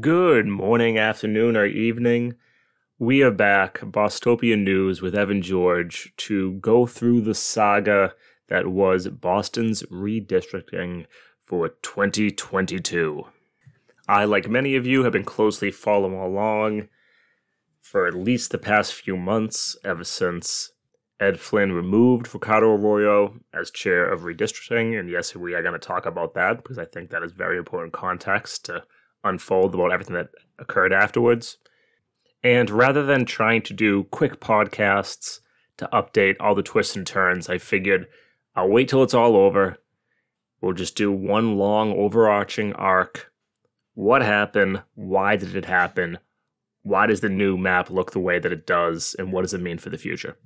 Good morning, afternoon, or evening. We are back, Bostopia News, with Evan George to go through the saga that was Boston's redistricting for 2022. I, like many of you, have been closely following along for at least the past few months, ever since Ed Flynn removed Ricardo Arroyo as chair of redistricting. And yes, we are going to talk about that because I think that is very important context to unfold about everything that occurred afterwards. And rather than trying to do quick podcasts to update all the twists and turns, I figured I'll wait till it's all over. We'll just do one long overarching arc. What happened? Why did it happen? Why does the new map look the way that it does? And what does it mean for the future?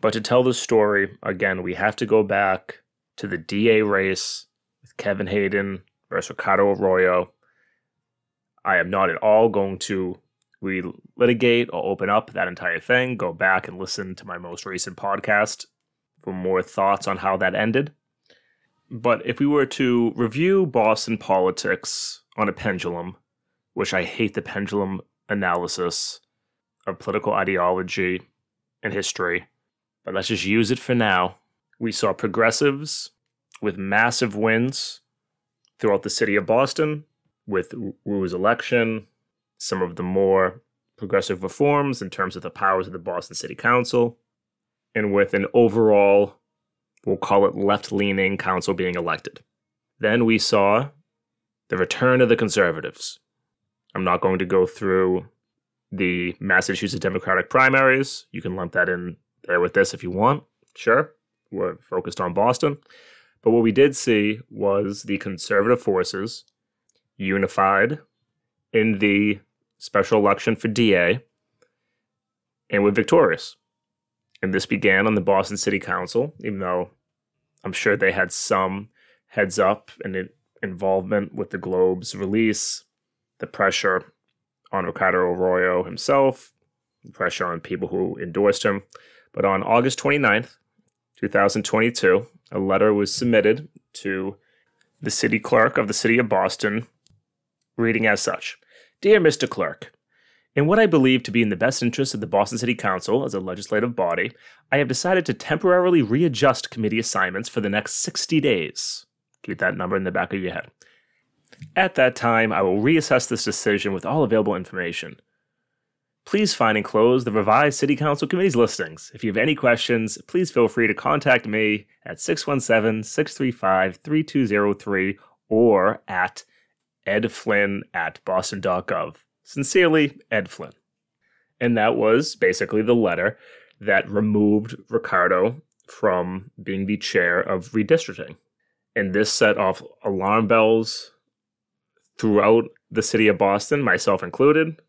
But to tell the story, again, we have to go back to the DA race with Kevin Hayden versus Ricardo Arroyo I am not at all going to relitigate or open up that entire thing. Go back and listen to my most recent podcast for more thoughts on how that ended. But if we were to review Boston politics on a pendulum, which I hate the pendulum analysis of political ideology and history, but let's just use it for now. We saw progressives with massive wins throughout the city of Boston with Wu's election, some of the more progressive reforms in terms of the powers of the Boston City Council, and with an overall, we'll call it left leaning council being elected. Then we saw the return of the conservatives. I'm not going to go through the Massachusetts Democratic primaries. You can lump that in there with this if you want. Sure, we're focused on Boston. But what we did see was the conservative forces unified in the special election for DA and were victorious. And this began on the Boston City Council, even though I'm sure they had some heads up and involvement with the Globe's release, the pressure on Ricardo Arroyo himself, the pressure on people who endorsed him. But on August 29th, 2022, a letter was submitted to the city clerk of the city of Boston reading as such Dear Mr. Clerk, in what I believe to be in the best interest of the Boston City Council as a legislative body, I have decided to temporarily readjust committee assignments for the next 60 days. Keep that number in the back of your head. At that time, I will reassess this decision with all available information. Please find enclosed the revised City Council committees listings. If you have any questions, please feel free to contact me at 617 635 3203 or at Ed Flynn at boston.gov. Sincerely, Ed Flynn. And that was basically the letter that removed Ricardo from being the chair of redistricting. And this set off alarm bells throughout the city of Boston, myself included,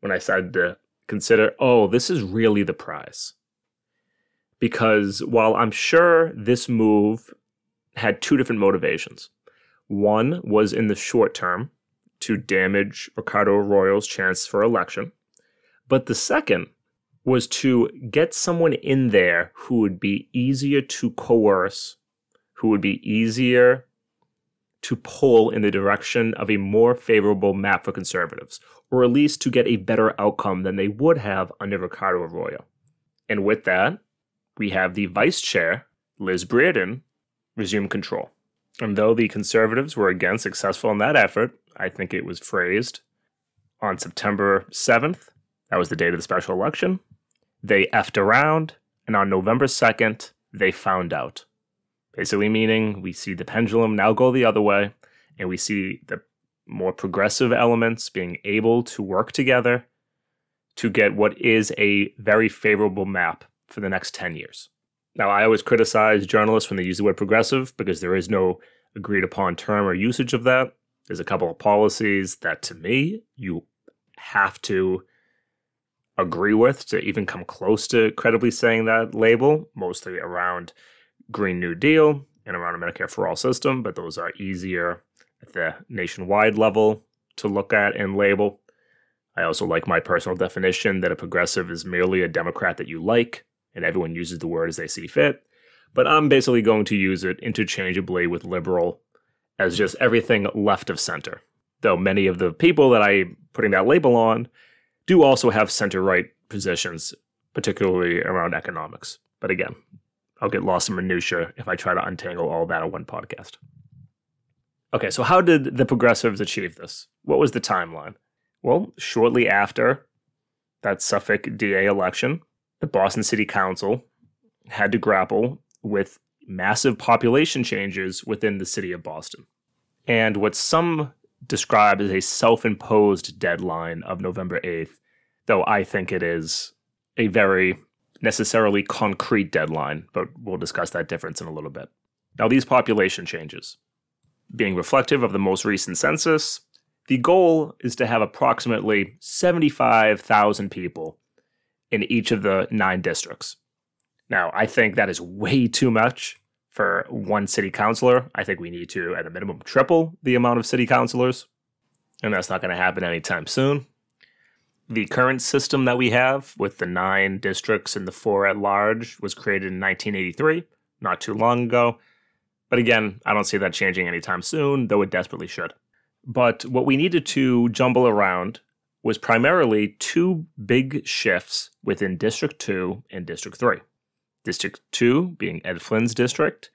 when I started to consider, oh, this is really the prize. Because while I'm sure this move had two different motivations, one was in the short term to damage Ricardo Arroyo's chance for election, but the second was to get someone in there who would be easier to coerce, who would be easier to pull in the direction of a more favorable map for conservatives, or at least to get a better outcome than they would have under Ricardo Arroyo. And with that, we have the vice chair, Liz Breadon, resume control. And though the conservatives were again successful in that effort, I think it was phrased on September 7th, that was the date of the special election, they effed around, and on November 2nd, they found out. Basically, meaning we see the pendulum now go the other way, and we see the more progressive elements being able to work together to get what is a very favorable map for the next 10 years. Now, I always criticize journalists when they use the word progressive because there is no agreed upon term or usage of that. There's a couple of policies that to me you have to agree with to even come close to credibly saying that label, mostly around Green New Deal and around a Medicare for All system, but those are easier at the nationwide level to look at and label. I also like my personal definition that a progressive is merely a Democrat that you like and everyone uses the word as they see fit. But I'm basically going to use it interchangeably with liberal as just everything left of center. Though many of the people that I'm putting that label on do also have center right positions, particularly around economics. But again, I'll get lost in minutia if I try to untangle all that in one podcast. Okay, so how did the progressives achieve this? What was the timeline? Well, shortly after that Suffolk DA election, the Boston City Council had to grapple with massive population changes within the city of Boston. And what some describe as a self imposed deadline of November 8th, though I think it is a very necessarily concrete deadline, but we'll discuss that difference in a little bit. Now, these population changes, being reflective of the most recent census, the goal is to have approximately 75,000 people in each of the nine districts. Now, I think that is way too much for one city councilor. I think we need to, at a minimum, triple the amount of city councilors, and that's not going to happen anytime soon. The current system that we have with the nine districts and the four at large was created in 1983, not too long ago. But again, I don't see that changing anytime soon, though it desperately should. But what we needed to jumble around was primarily two big shifts within District 2 and District 3. District 2 being Ed Flynn's district,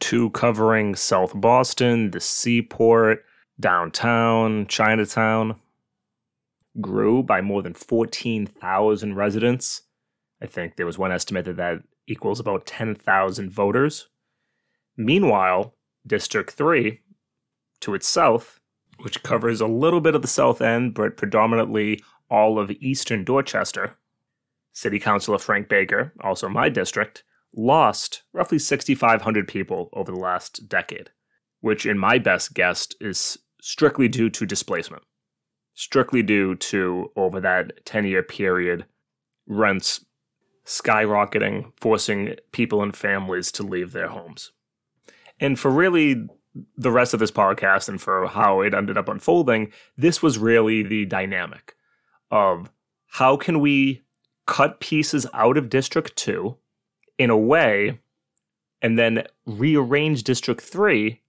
2 covering South Boston, the seaport, downtown, Chinatown, grew by more than 14,000 residents. I think there was one estimate that that equals about 10,000 voters. Meanwhile, District 3, to its south, which covers a little bit of the south end, but predominantly all of eastern Dorchester, City Councilor Frank Baker, also my district, lost roughly 6,500 people over the last decade, which, in my best guess, is strictly due to displacement. Strictly due to, over that 10 year period, rents skyrocketing, forcing people and families to leave their homes. And for really the rest of this podcast and for how it ended up unfolding, this was really the dynamic of how can we cut pieces out of District 2 in a way and then rearrange District 3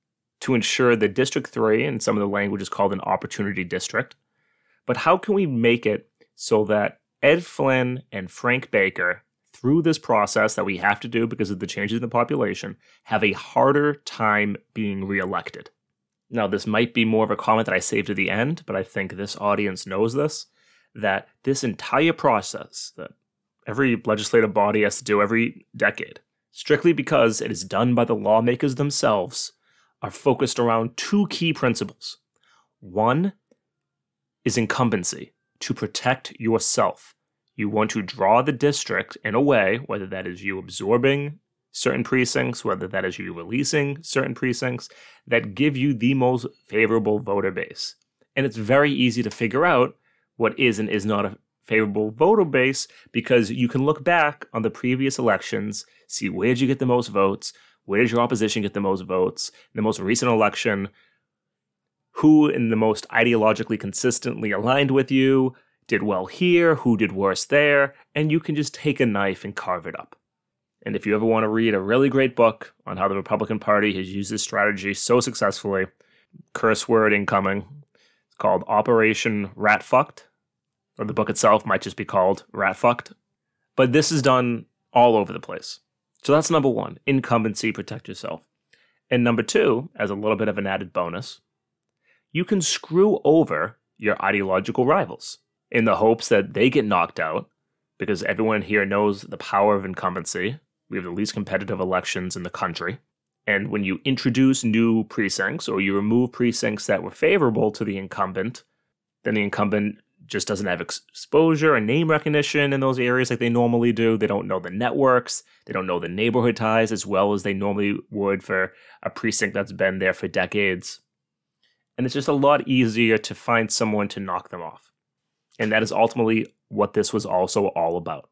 to ensure that District 3, and some of the language is called an opportunity district, but how can we make it so that Ed Flynn and Frank Baker, through this process that we have to do because of the changes in the population, have a harder time being reelected? Now, this might be more of a comment that I saved to the end, but I think this audience knows this that this entire process that every legislative body has to do every decade, strictly because it is done by the lawmakers themselves, are focused around two key principles. One is incumbency, to protect yourself. You want to draw the district in a way, whether that is you absorbing certain precincts, whether that is you releasing certain precincts, that give you the most favorable voter base. And it's very easy to figure out what is and is not a favorable voter base because you can look back on the previous elections, see where did you get the most votes, where did your opposition get the most votes, in the most recent election, who in the most ideologically consistently aligned with you did well here, who did worse there, and you can just take a knife and carve it up. And if you ever want to read a really great book on how the Republican Party has used this strategy so successfully, curse word incoming, it's called Operation Rat Fucked or the book itself might just be called Rat Fucked. But this is done all over the place. So that's number one incumbency, protect yourself. And number two, as a little bit of an added bonus, you can screw over your ideological rivals in the hopes that they get knocked out because everyone here knows the power of incumbency. We have the least competitive elections in the country. And when you introduce new precincts or you remove precincts that were favorable to the incumbent, then the incumbent just doesn't have exposure and name recognition in those areas like they normally do. They don't know the networks, they don't know the neighborhood ties as well as they normally would for a precinct that's been there for decades. And it's just a lot easier to find someone to knock them off. And that is ultimately what this was also all about.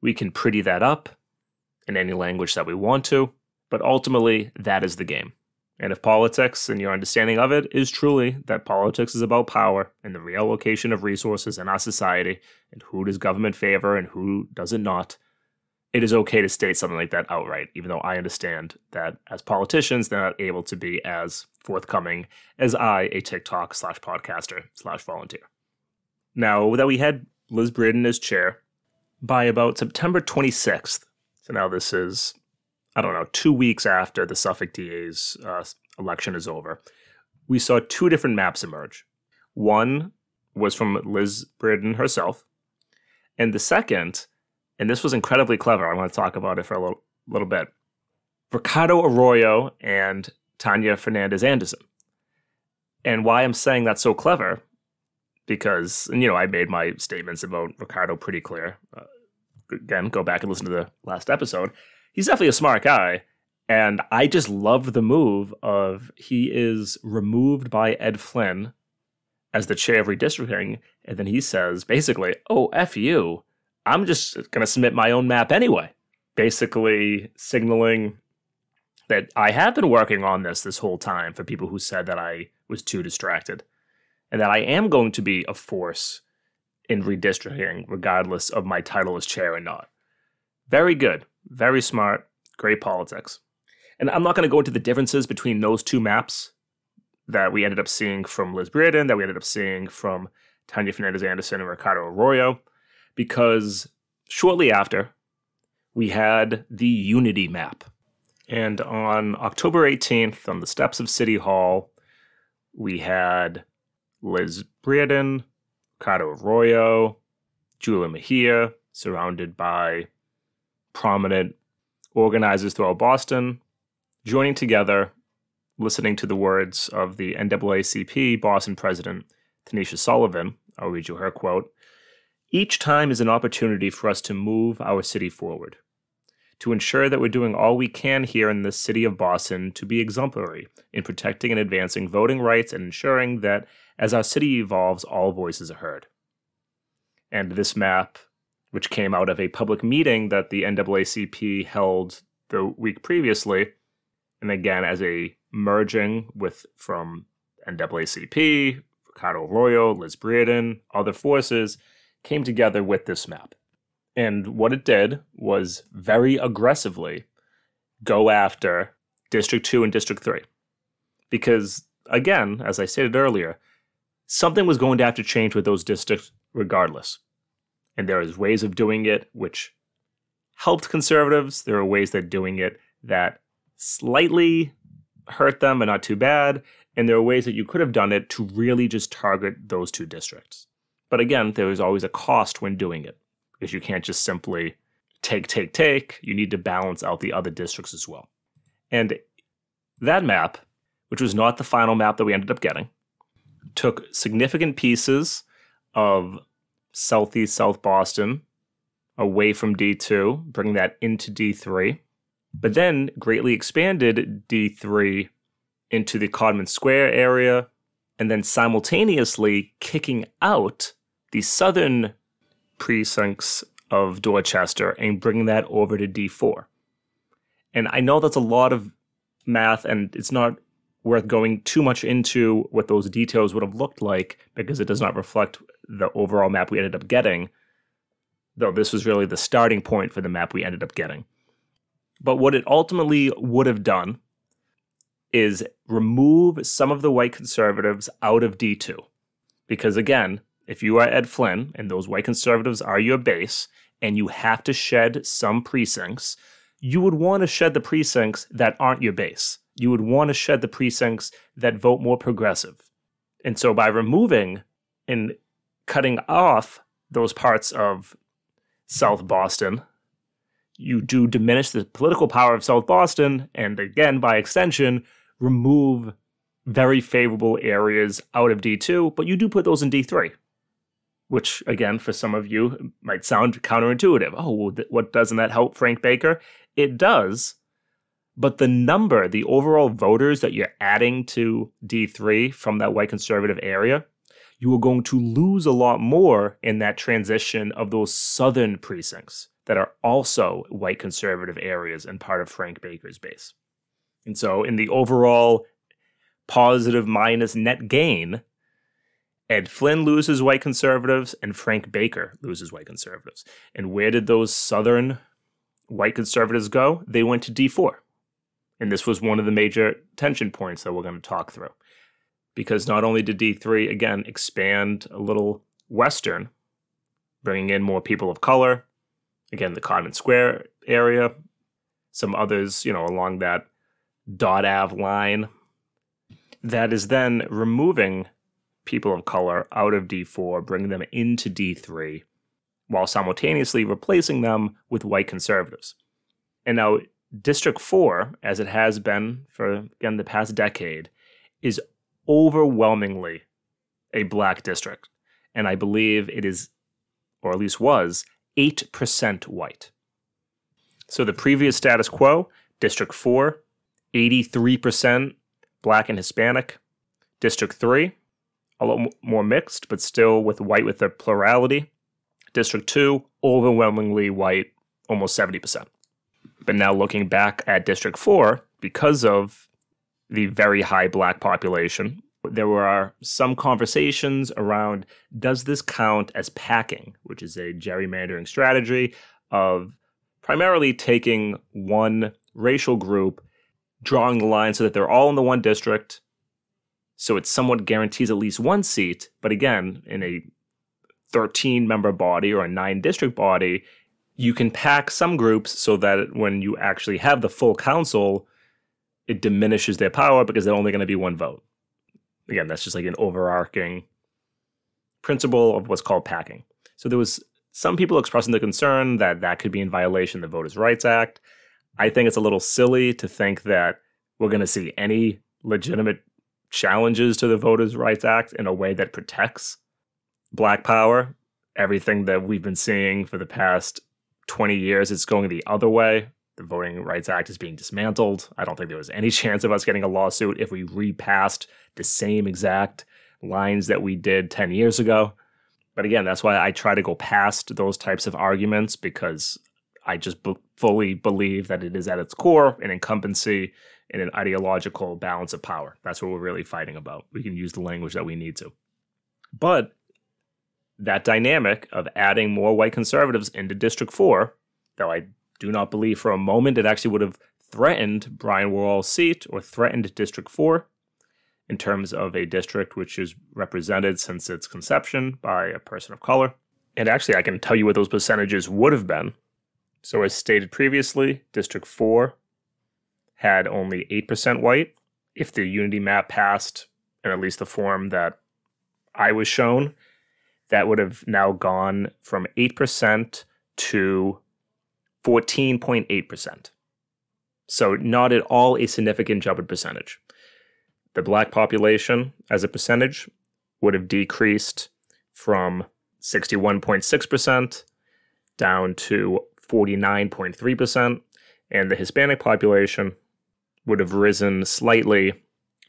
We can pretty that up in any language that we want to, but ultimately, that is the game. And if politics and your understanding of it is truly that politics is about power and the reallocation of resources in our society and who does government favor and who does it not, it is okay to state something like that outright, even though I understand that as politicians, they're not able to be as forthcoming as I, a TikTok slash podcaster slash volunteer. Now that we had Liz Breadon as chair, by about September 26th, so now this is, I don't know, two weeks after the Suffolk DA's uh, election is over, we saw two different maps emerge. One was from Liz Breadon herself, and the second, and this was incredibly clever, I want to talk about it for a little, little bit. Ricardo Arroyo and Tania Fernandes Anderson. And why I'm saying that's so clever, because, you know, I made my statements about Ricardo pretty clear. Uh, again, go back and listen to the last episode. He's definitely a smart guy. And I just love the move of he is removed by Ed Flynn as the chair of redistricting. And then he says, basically, oh, F you. I'm just going to submit my own map anyway. Basically, signaling that I have been working on this this whole time for people who said that I was too distracted and that I am going to be a force in redistricting, regardless of my title as chair or not. Very good, very smart, great politics. And I'm not going to go into the differences between those two maps that we ended up seeing from Liz Breadon, that we ended up seeing from Tania Fernandes Anderson and Ricardo Arroyo, because shortly after, we had the Unity map. And on October 18th, on the steps of City Hall, we had Liz Breadon, Ricardo Arroyo, Julia Mejia, surrounded by prominent organizers throughout Boston, joining together, listening to the words of the NAACP Boston president, Tanisha Sullivan. I'll read you her quote. Each time is an opportunity for us to move our city forward to ensure that we're doing all we can here in the city of Boston to be exemplary in protecting and advancing voting rights and ensuring that as our city evolves, all voices are heard. And this map, which came out of a public meeting that the NAACP held the week previously, and again as a merging with from NAACP, Ricardo Arroyo, Liz Breadon, other forces, came together with this map. And what it did was very aggressively go after District 2 and District 3. Because, again, as I stated earlier, something was going to have to change with those districts regardless. And there is ways of doing it which helped conservatives. There are ways that doing it that slightly hurt them but not too bad. And there are ways that you could have done it to really just target those two districts. But again, there is always a cost when doing it because you can't just simply take, take, take. You need to balance out the other districts as well. And that map, which was not the final map that we ended up getting, took significant pieces of Southeast South Boston away from D2, bringing that into D3, but then greatly expanded D3 into the Codman Square area, and then simultaneously kicking out the southern precincts of Dorchester and bringing that over to D4. And I know that's a lot of math, and it's not worth going too much into what those details would have looked like because it does not reflect the overall map we ended up getting, though this was really the starting point for the map we ended up getting. But what it ultimately would have done is remove some of the white conservatives out of D2. Because again, if you are Ed Flynn and those white conservatives are your base, and you have to shed some precincts, you would want to shed the precincts that aren't your base. You would want to shed the precincts that vote more progressive. And so by removing and cutting off those parts of South Boston, you do diminish the political power of South Boston, and again, by extension, remove very favorable areas out of D2, but you do put those in D3 which again for some of you might sound counterintuitive. Oh, well, what doesn't that help Frank Baker? It does. But the number, the overall voters that you're adding to D3 from that white conservative area, you are going to lose a lot more in that transition of those southern precincts that are also white conservative areas and part of Frank Baker's base. And so, in the overall positive minus net gain, Ed Flynn loses white conservatives and Frank Baker loses white conservatives. And where did those southern white conservatives go? They went to D4. And this was one of the major tension points that we're going to talk through. Because not only did D3, again, expand a little western, bringing in more people of color, again, the Codman Square area, some others, you know, along that Dot Ave line, that is then removing people of color out of D4, bringing them into D3, while simultaneously replacing them with white conservatives. And now, District 4, as it has been for, again, the past decade, is overwhelmingly a black district. And I believe it is, or at least was, 8% white. So the previous status quo, District 4, 83% black and Hispanic. District 3, a lot more mixed, but still with white with a plurality. District 2, overwhelmingly white, almost 70%. But now looking back at District 4, because of the very high black population, there were some conversations around does this count as packing, which is a gerrymandering strategy of primarily taking one racial group, drawing the line so that they're all in the one district. So it somewhat guarantees at least one seat. But again, in a 13 member body or a nine district body, you can pack some groups so that when you actually have the full council, it diminishes their power because they're only going to be one vote. Again, that's just like an overarching principle of what's called packing. So there was some people expressing the concern that that could be in violation of the Voters' Rights Act. I think it's a little silly to think that we're going to see any legitimate challenges to the Voters' Rights Act in a way that protects black power. Everything that we've been seeing for the past 20 years, it's going the other way. The Voting Rights Act is being dismantled. I don't think there was any chance of us getting a lawsuit if we repassed the same exact lines that we did 10 years ago. But again, that's why I try to go past those types of arguments because I just b- fully believe that it is at its core an incumbency and an ideological balance of power. That's what we're really fighting about. We can use the language that we need to. But that dynamic of adding more white conservatives into District 4, though I do not believe for a moment it actually would have threatened Brian Worrell's seat or threatened District 4 in terms of a district which is represented since its conception by a person of color. And actually, I can tell you what those percentages would have been. So, as stated previously, District 4 had only 8% white. If the unity map passed in at least the form that I was shown, that would have now gone from 8% to 14.8%. So, not at all a significant jump in percentage. The black population as a percentage would have decreased from 61.6% down to 49.3%, and the Hispanic population would have risen slightly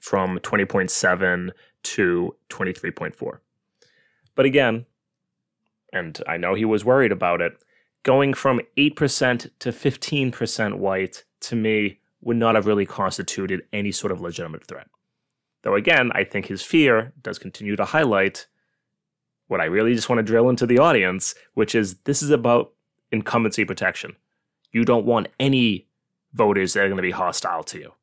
from 20.7 to 23.4. But again, and I know he was worried about it, going from 8% to 15% white to me would not have really constituted any sort of legitimate threat. Though again, I think his fear does continue to highlight what I really just want to drill into the audience, which is this is about incumbency protection. You don't want any voters that are going to be hostile to you.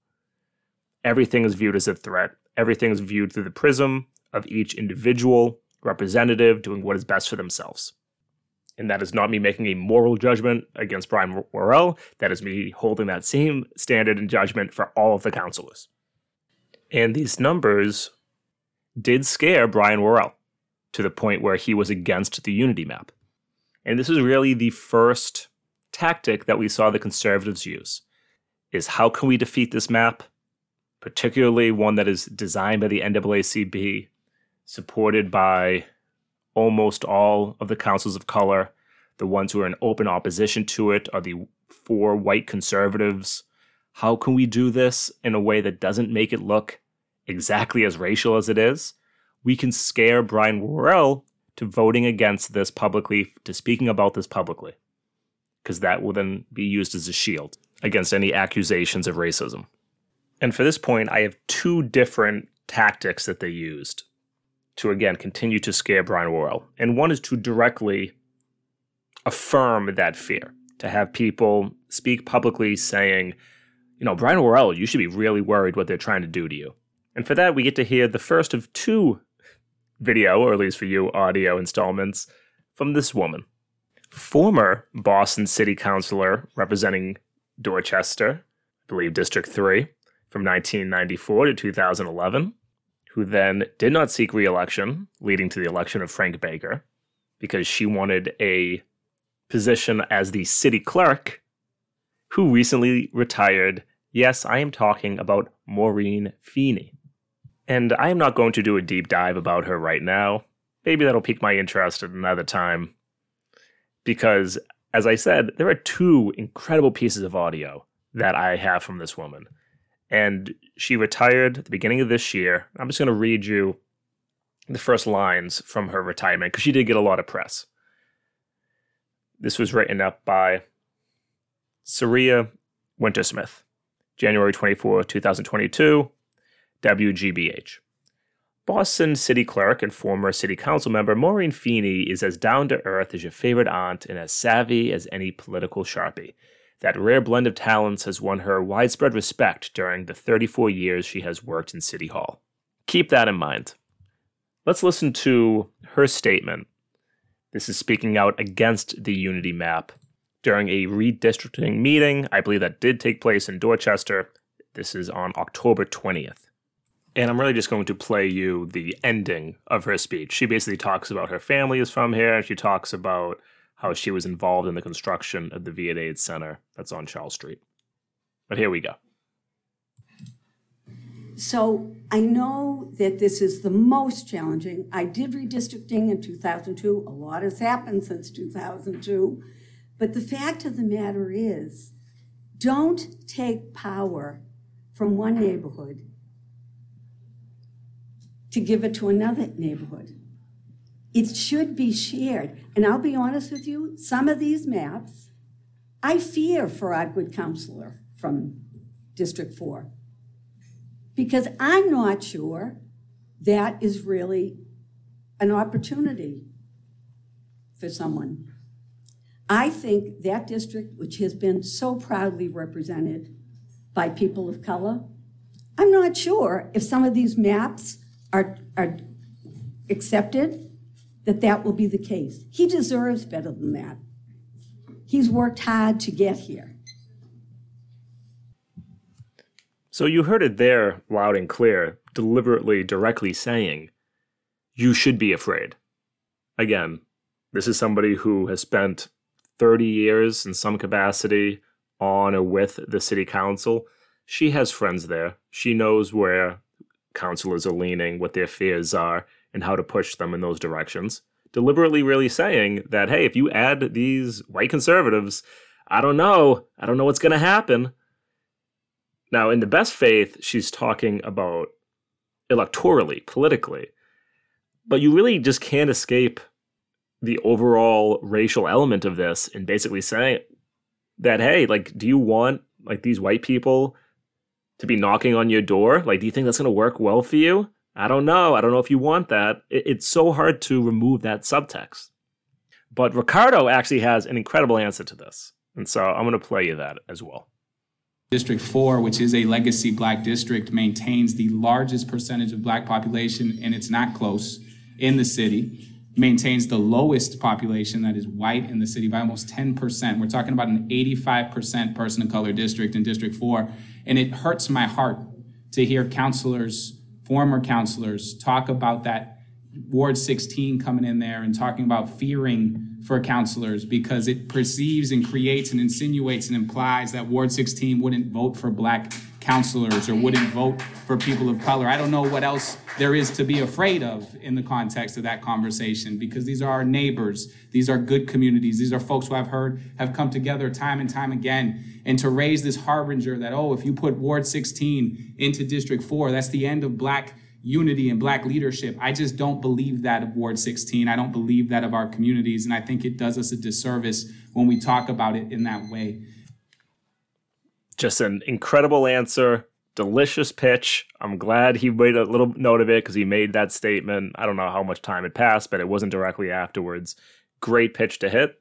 Everything is viewed as a threat. Everything is viewed through the prism of each individual representative doing what is best for themselves. And that is not me making a moral judgment against Brian Worrell. That is me holding that same standard and judgment for all of the councilors. And these numbers did scare Brian Worrell to the point where he was against the unity map. And this is really the first tactic that we saw the conservatives use is how can we defeat this map, particularly one that is designed by the NAACP supported by almost all of the councils of color. The ones who are in open opposition to it are the four white conservatives. How can we do this in a way that doesn't make it look exactly as racial as it is? We can scare Brian Worrell to voting against this publicly, to speaking about this publicly, because that will then be used as a shield against any accusations of racism. And for this point, I have two different tactics that they used to again continue to scare Brian Worrell. And one is to directly affirm that fear, to have people speak publicly saying, you know, Brian Worrell, you should be really worried what they're trying to do to you. And for that, we get to hear the first of two video, or at least for you, audio installments from this woman. Former Boston City Councilor representing Dorchester, I believe District 3, from 1994 to 2011, who then did not seek re election, leading to the election of Frank Baker, because she wanted a position as the city clerk, who recently retired. Yes, I am talking about Maureen Feeney. And I am not going to do a deep dive about her right now. Maybe that'll pique my interest at another time. Because, as I said, there are two incredible pieces of audio that I have from this woman. And she retired at the beginning of this year. I'm just going to read you the first lines from her retirement because she did get a lot of press. This was written up by Saraya Wintersmith, January 24, 2022. WGBH. Boston City Clerk and former City Council member Maureen Feeney is as down to earth as your favorite aunt and as savvy as any political sharpie. That rare blend of talents has won her widespread respect during the 34 years she has worked in City Hall. Keep that in mind. Let's listen to her statement. This is speaking out against the unity map during a redistricting meeting. I believe that did take place in Dorchester. This is on October 20th. And I'm really just going to play you the ending of her speech. She basically talks about her family is from here. And she talks about how she was involved in the construction of the Viet Aid Center that's on Charles Street. But here we go. So I know that this is the most challenging. I did redistricting in 2002. A lot has happened since 2002. But the fact of the matter is, don't take power from one neighborhood to give it to another neighborhood. It should be shared. And I'll be honest with you, some of these maps, I fear for our good councilor from District 4 because I'm not sure that is really an opportunity for someone. I think that district, which has been so proudly represented by people of color, I'm not sure if some of these maps are, are accepted, that that will be the case. He deserves better than that. He's worked hard to get here. So you heard it there loud and clear, deliberately, directly saying, you should be afraid. Again, this is somebody who has spent 30 years in some capacity on or with the city council. She has friends there. She knows where councilors are leaning, what their fears are, and how to push them in those directions. Deliberately, really saying that, hey, if you add these white conservatives, I don't know, I don't know what's going to happen. Now, in the best faith, she's talking about electorally, politically, but you really just can't escape the overall racial element of this and basically saying that, hey, like, do you want like these white people to be knocking on your door? Like, do you think that's going to work well for you? I don't know. I don't know if you want that. it's so hard to remove that subtext. But Ricardo actually has an incredible answer to this. And so I'm going to play you that as well. District 4, which is a legacy black district, maintains the largest percentage of black population, and it's not close, in the city. Maintains the lowest population that is white in the city by almost 10%. We're talking about an 85% person of color district in District 4. And it hurts my heart to hear councilors, former councilors, talk about that Ward 16 coming in there and talking about fearing for councilors because it perceives and creates and insinuates and implies that Ward 16 wouldn't vote for black councilors or wouldn't vote for people of color. I don't know what else there is to be afraid of in the context of that conversation because these are our neighbors. These are good communities. These are folks who I've heard have come together time and time again. And to raise this harbinger that, oh, if you put Ward 16 into District 4, that's the end of black unity and black leadership. I just don't believe that of Ward 16. I don't believe that of our communities. And I think it does us a disservice when we talk about it in that way. Just an incredible answer, delicious pitch. I'm glad he made a little note of it because he made that statement. I don't know how much time had passed, but it wasn't directly afterwards. Great pitch to hit.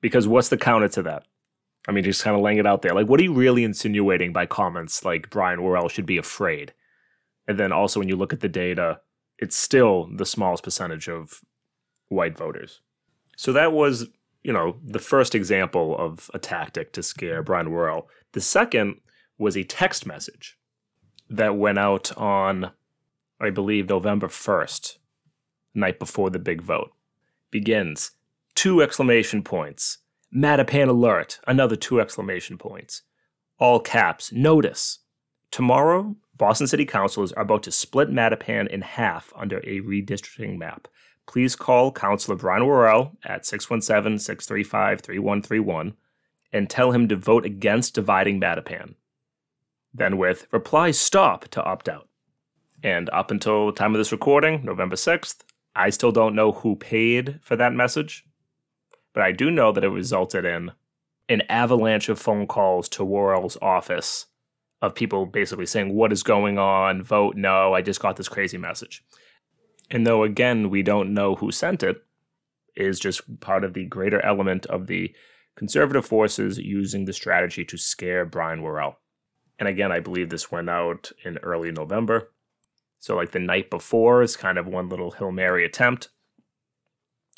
Because what's the counter to that? I mean, just kind of laying it out there. Like, what are you really insinuating by comments like Brian Worrell should be afraid? And then also, when you look at the data, it's still the smallest percentage of white voters. So that was, you know, the first example of a tactic to scare Brian Worrell. The second was a text message that went out on, I believe, November 1st, night before the big vote. Begins two exclamation points. Mattapan alert, another two exclamation points. All caps, notice. Tomorrow, Boston City Councilors are about to split Mattapan in half under a redistricting map. Please call Councilor Brian Worrell at 617 635 3131 and tell him to vote against dividing Mattapan. Then with reply stop to opt out. And up until the time of this recording, November 6th, I still don't know who paid for that message, but I do know that it resulted in an avalanche of phone calls to Worrell's office of people basically saying, What is going on? Vote no. I just got this crazy message. And though, again, we don't know who sent it, is just part of the greater element of the conservative forces using the strategy to scare Brian Worrell. And again, I believe this went out in early November. So, like the night before is kind of one little Hill Mary attempt.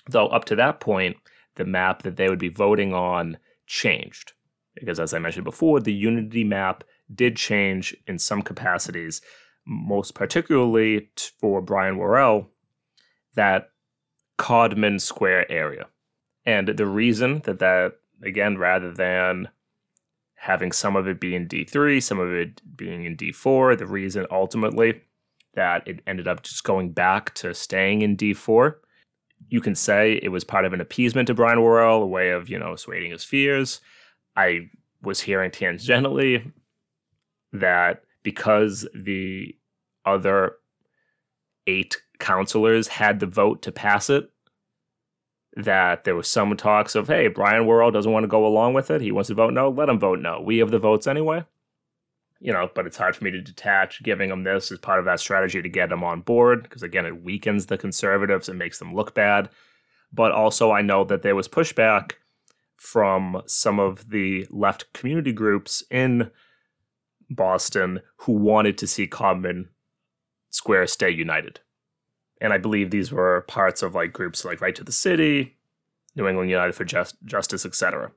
Though, up to that point, the map that they would be voting on changed. Because, as I mentioned before, the Unity map did change in some capacities, most particularly for Brian Worrell, that Codman Square area. And the reason that that, again, rather than having some of it be in D3, some of it being in D4. The reason ultimately that it ended up just going back to staying in D4. You can say it was part of an appeasement to Brian Worrell, a way of, you know, assuaging his fears. I was hearing tangentially that because the other eight councilors had the vote to pass it, that there was some talks of, hey, Brian Worrell doesn't want to go along with it. He wants to vote no. Let him vote no. We have the votes anyway. You know, but it's hard for me to detach giving him this as part of that strategy to get him on board because, again, it weakens the conservatives and makes them look bad. But also, I know that there was pushback from some of the left community groups in Boston who wanted to see Codman Square stay united and I believe these were parts of like groups like Right to the City, New England United for Just, Justice, etc.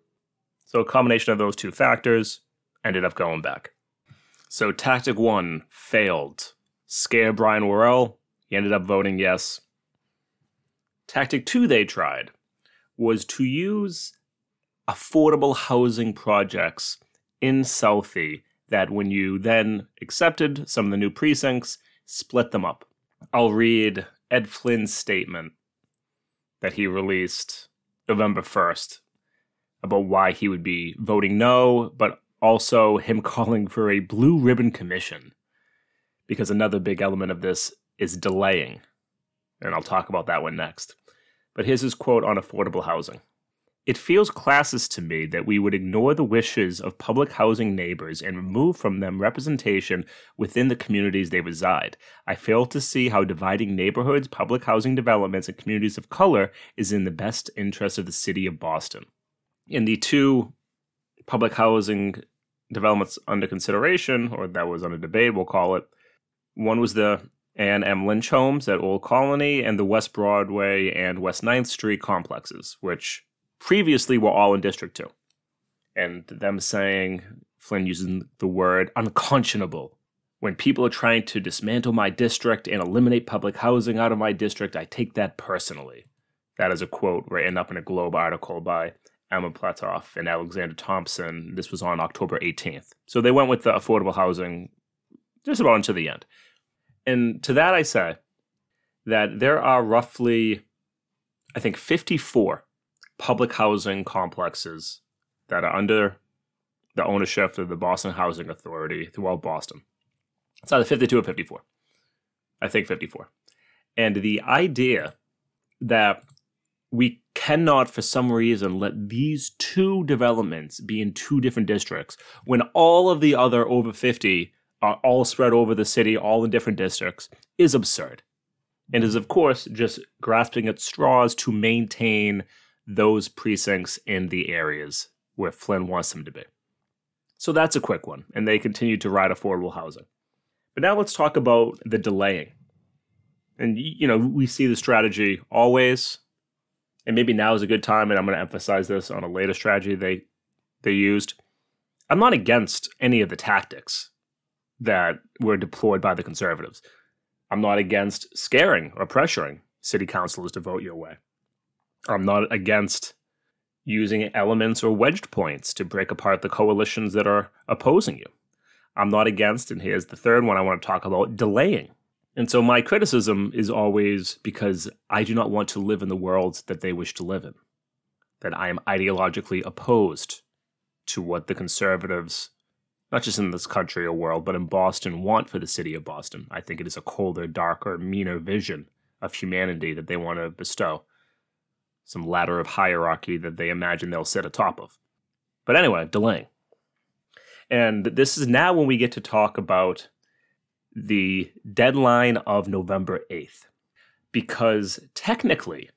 So a combination of those two factors ended up going back. So tactic one failed. Scare Brian Worrell. He ended up voting yes. Tactic two they tried was to use affordable housing projects in Southie that when you then accepted some of the new precincts, split them up. I'll read Ed Flynn's statement that he released November 1st about why he would be voting no, but also him calling for a blue ribbon commission. Because another big element of this is delaying. And I'll talk about that one next. But here's his quote on affordable housing. It feels classist to me that we would ignore the wishes of public housing neighbors and remove from them representation within the communities they reside. I fail to see how dividing neighborhoods, public housing developments, and communities of color is in the best interest of the city of Boston. In the two public housing developments under consideration, or that was under debate, we'll call it, one was the Anne M. Lynch homes at Old Colony and the West Broadway and West 9th Street complexes, which previously we were all in District 2. And them saying, Flynn using the word unconscionable. When people are trying to dismantle my district and eliminate public housing out of my district, I take that personally. That is a quote written up in a Globe article by Emma Platoff and Alexander Thompson. This was on October 18th. So they went with the affordable housing just about until the end. And to that I say that there are roughly, I think, 54 public housing complexes that are under the ownership of the Boston Housing Authority throughout Boston. It's either 52 or 54. I think 54. And the idea that we cannot, for some reason, let these two developments be in two different districts when all of the other over 50 are all spread over the city, all in different districts, is absurd. And is, of course, just grasping at straws to maintain those precincts in the areas where Flynn wants them to be. So that's a quick one, and they continue to ride affordable housing. But now let's talk about the delaying. And, you know, we see the strategy always, and maybe now is a good time, and I'm going to emphasize this on a later strategy they they used. I'm not against any of the tactics that were deployed by the conservatives. I'm not against scaring or pressuring city councilors to vote your way. I'm not against using elements or wedged points to break apart the coalitions that are opposing you. I'm not against, and here's the third one I want to talk about delaying. And so my criticism is always because I do not want to live in the world that they wish to live in, that I am ideologically opposed to what the conservatives, not just in this country or world, but in Boston, want for the city of Boston. I think it is a colder, darker, meaner vision of humanity that they want to bestow, some ladder of hierarchy that they imagine they'll sit atop of. But anyway, delaying. And this is now when we get to talk about the deadline of November 8th. Because technically,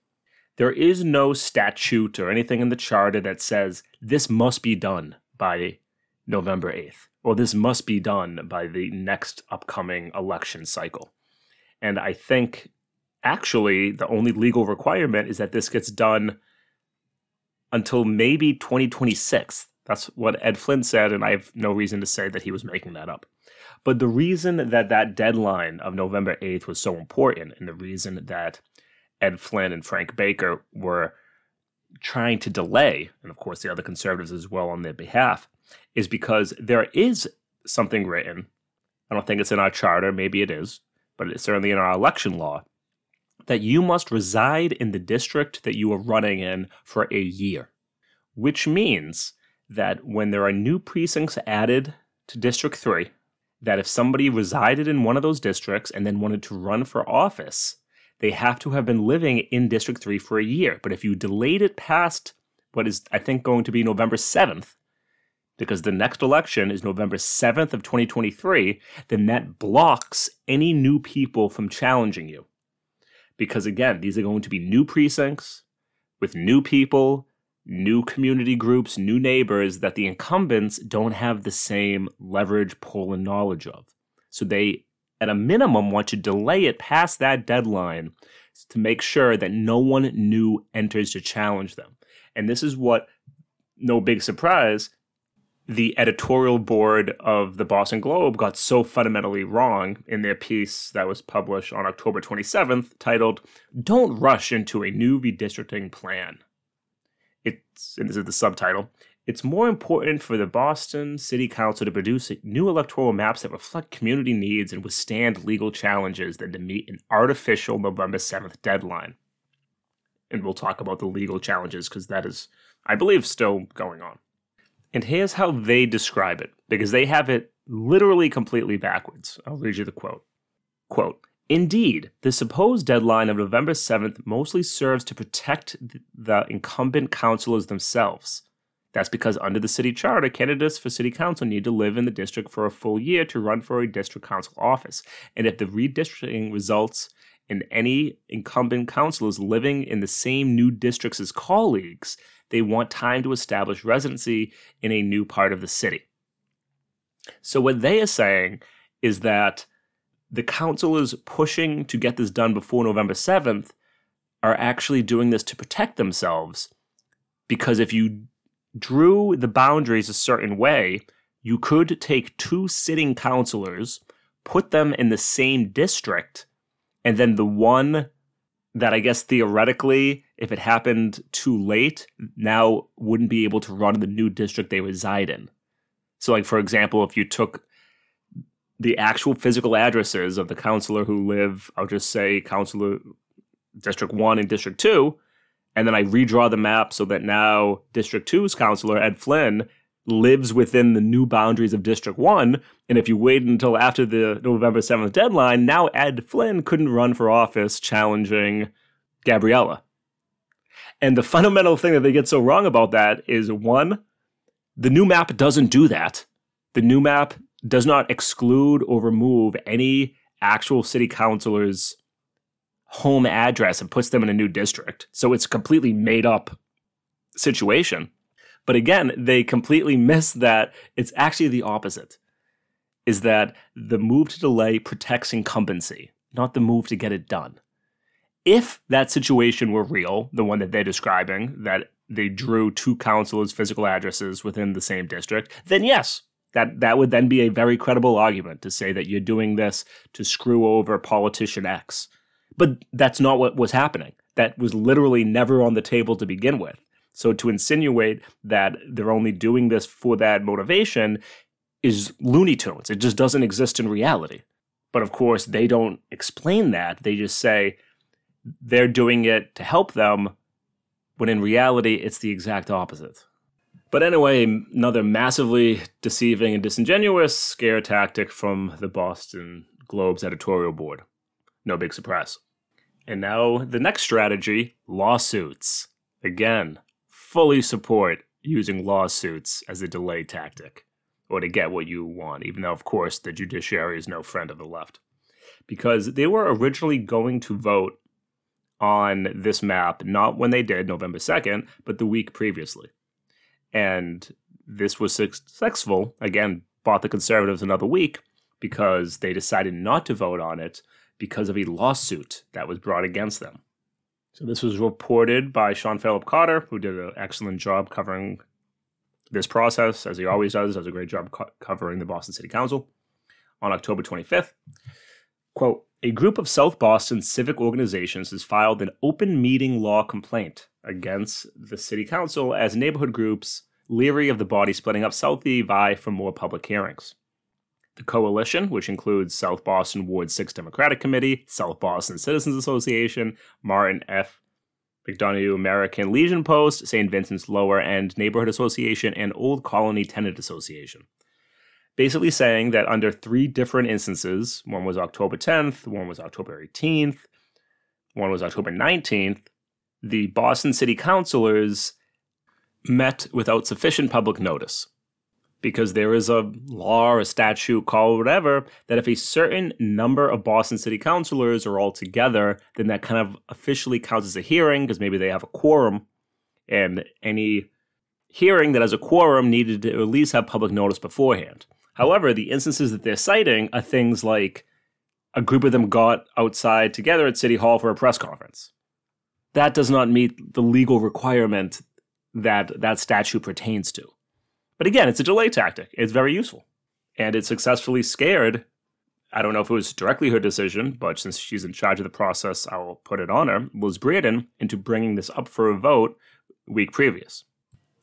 there is no statute or anything in the charter that says this must be done by November 8th, or this must be done by the next upcoming election cycle. And I think actually the only legal requirement is that this gets done until maybe 2026. That's what Ed Flynn said, and I have no reason to say that he was making that up. But the reason that that deadline of November 8th was so important, and the reason that Ed Flynn and Frank Baker were trying to delay, and of course the other conservatives as well on their behalf, is because there is something written. I don't think it's in our charter, maybe it is, but it's certainly in our election law that you must reside in the district that you are running in for a year, which means that when there are new precincts added to District 3, that if somebody resided in one of those districts and then wanted to run for office, they have to have been living in District 3 for a year. But if you delayed it past what is, I think, going to be November 7th, because the next election is November 7th of 2023, then that blocks any new people from challenging you. Because again, these are going to be new precincts with new people, new community groups, new neighbors that the incumbents don't have the same leverage, pull, and knowledge of. So they, at a minimum, want to delay it past that deadline to make sure that no one new enters to challenge them. And this is what, no big surprise, the editorial board of the Boston Globe got so fundamentally wrong in their piece that was published on October 27th titled, Don't Rush into a New Redistricting Plan. It's, and this is the subtitle, it's more important for the Boston City Council to produce new electoral maps that reflect community needs and withstand legal challenges than to meet an artificial November 7th deadline. And we'll talk about the legal challenges because that is, I believe, still going on. And here's how they describe it, because they have it literally completely backwards. I'll read you the quote. Quote, Indeed, the supposed deadline of November 7th mostly serves to protect the incumbent councilors themselves. That's because under the city charter, candidates for city council need to live in the district for a full year to run for a district council office. And if the redistricting results in any incumbent councilors living in the same new districts as colleagues, they want time to establish residency in a new part of the city. So, what they are saying is that the council is pushing to get this done before November 7th are actually doing this to protect themselves. Because if you drew the boundaries a certain way, you could take two sitting councilors, put them in the same district, and then the one that I guess theoretically, if it happened too late, now wouldn't be able to run in the new district they reside in. So, like for example, if you took the actual physical addresses of the counselor who live, I'll just say counselor District 1 and District 2, and then I redraw the map so that now District 2's counselor, Ed Flynn, lives within the new boundaries of District 1. And if you wait until after the November 7th deadline, now Ed Flynn couldn't run for office challenging Gabriella. And the fundamental thing that they get so wrong about that is one, the new map doesn't do that. The new map does not exclude or remove any actual city councilor's home address and puts them in a new district. So it's a completely made up situation. But again, they completely miss that it's actually the opposite. Is that the move to delay protects incumbency, not the move to get it done. If that situation were real, the one that they're describing, that they drew two councilors' physical addresses within the same district, then yes, that, that would then be a very credible argument to say that you're doing this to screw over politician X. But that's not what was happening. That was literally never on the table to begin with. So to insinuate that they're only doing this for that motivation is Looney Tunes. It just doesn't exist in reality. But of course, they don't explain that. They just say they're doing it to help them, when in reality, it's the exact opposite. But anyway, another massively deceiving and disingenuous scare tactic from the Boston Globe's editorial board. No big surprise. And now the next strategy lawsuits. Again, fully support using lawsuits as a delay tactic or to get what you want, even though, of course, the judiciary is no friend of the left. Because they were originally going to vote on this map, not when they did, November 2nd, but the week previously. And this was successful, again, bought the conservatives another week because they decided not to vote on it because of a lawsuit that was brought against them. So this was reported by Sean Philip Cotter, who did an excellent job covering this process, as he always does, does a great job co- covering the Boston City Council on October 25th. Quote, a group of South Boston civic organizations has filed an open meeting law complaint against the city council as neighborhood groups leery of the body splitting up Southie vie for more public hearings. The coalition, which includes South Boston Ward 6 Democratic Committee, South Boston Citizens Association, Martin F. McDonough American Legion Post, St. Vincent's Lower End Neighborhood Association, and Old Colony Tenant Association. Basically saying that under three different instances, one was October 10th, one was October 18th, one was October 19th, the Boston City Councilors met without sufficient public notice because there is a law or a statute, call whatever, that if a certain number of Boston City Councilors are all together, then that kind of officially counts as a hearing because maybe they have a quorum, and any hearing that has a quorum needed to at least have public notice beforehand. However, the instances that they're citing are things like a group of them got outside together at City Hall for a press conference. That does not meet the legal requirement that that statute pertains to. But again, it's a delay tactic. It's very useful. And it successfully scared, I don't know if it was directly her decision, but since she's in charge of the process, I will put it on her, Liz Breadon into bringing this up for a vote week previous.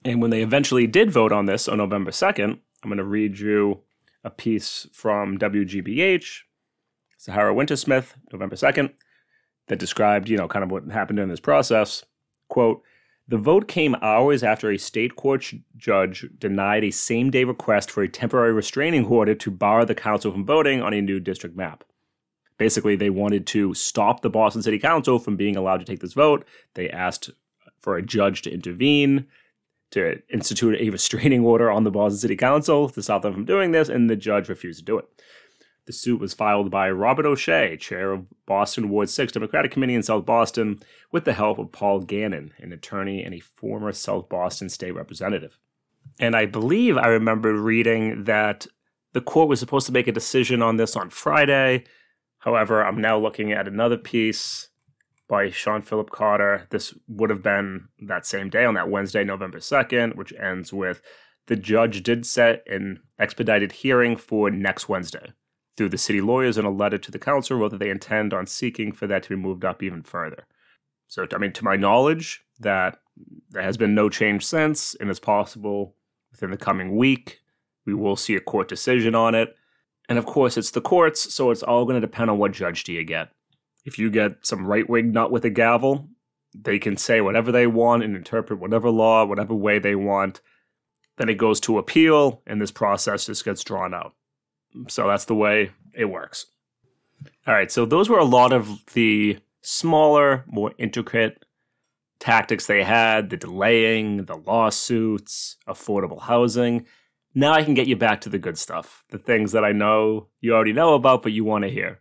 And when they eventually did vote on this on November 2nd, I'm going to read you a piece from WGBH, Saraya Wintersmith, November 2nd, that described, you know, kind of what happened in this process. Quote, the vote came hours after a state court judge denied a same day request for a temporary restraining order to bar the council from voting on a new district map. Basically, they wanted to stop the Boston City Council from being allowed to take this vote. They asked for a judge to intervene, to institute a restraining order on the Boston City Council to stop them from doing this, and the judge refused to do it. The suit was filed by Robert O'Shea, chair of Boston Ward 6 Democratic Committee in South Boston, with the help of Paul Gannon, an attorney and a former South Boston state representative. And I believe I remember reading that the court was supposed to make a decision on this on Friday. However, I'm now looking at another piece by Sean Philip Cotter. This would have been that same day on that Wednesday, November 2nd, which ends with the judge did set an expedited hearing for next Wednesday through the city lawyers in a letter to the council wrote that they intend on seeking for that to be moved up even further. So, I mean, to my knowledge, that there has been no change since, and it's possible within the coming week we will see a court decision on it. And of course, it's the courts, so it's all going to depend on what judge do you get. If you get some right wing nut with a gavel, they can say whatever they want and interpret whatever law, whatever way they want. Then it goes to appeal, and this process just gets drawn out. So that's the way it works. All right, so those were a lot of the smaller, more intricate tactics they had the delaying, the lawsuits, affordable housing. Now I can get you back to the good stuff, the things that I know you already know about, but you want to hear.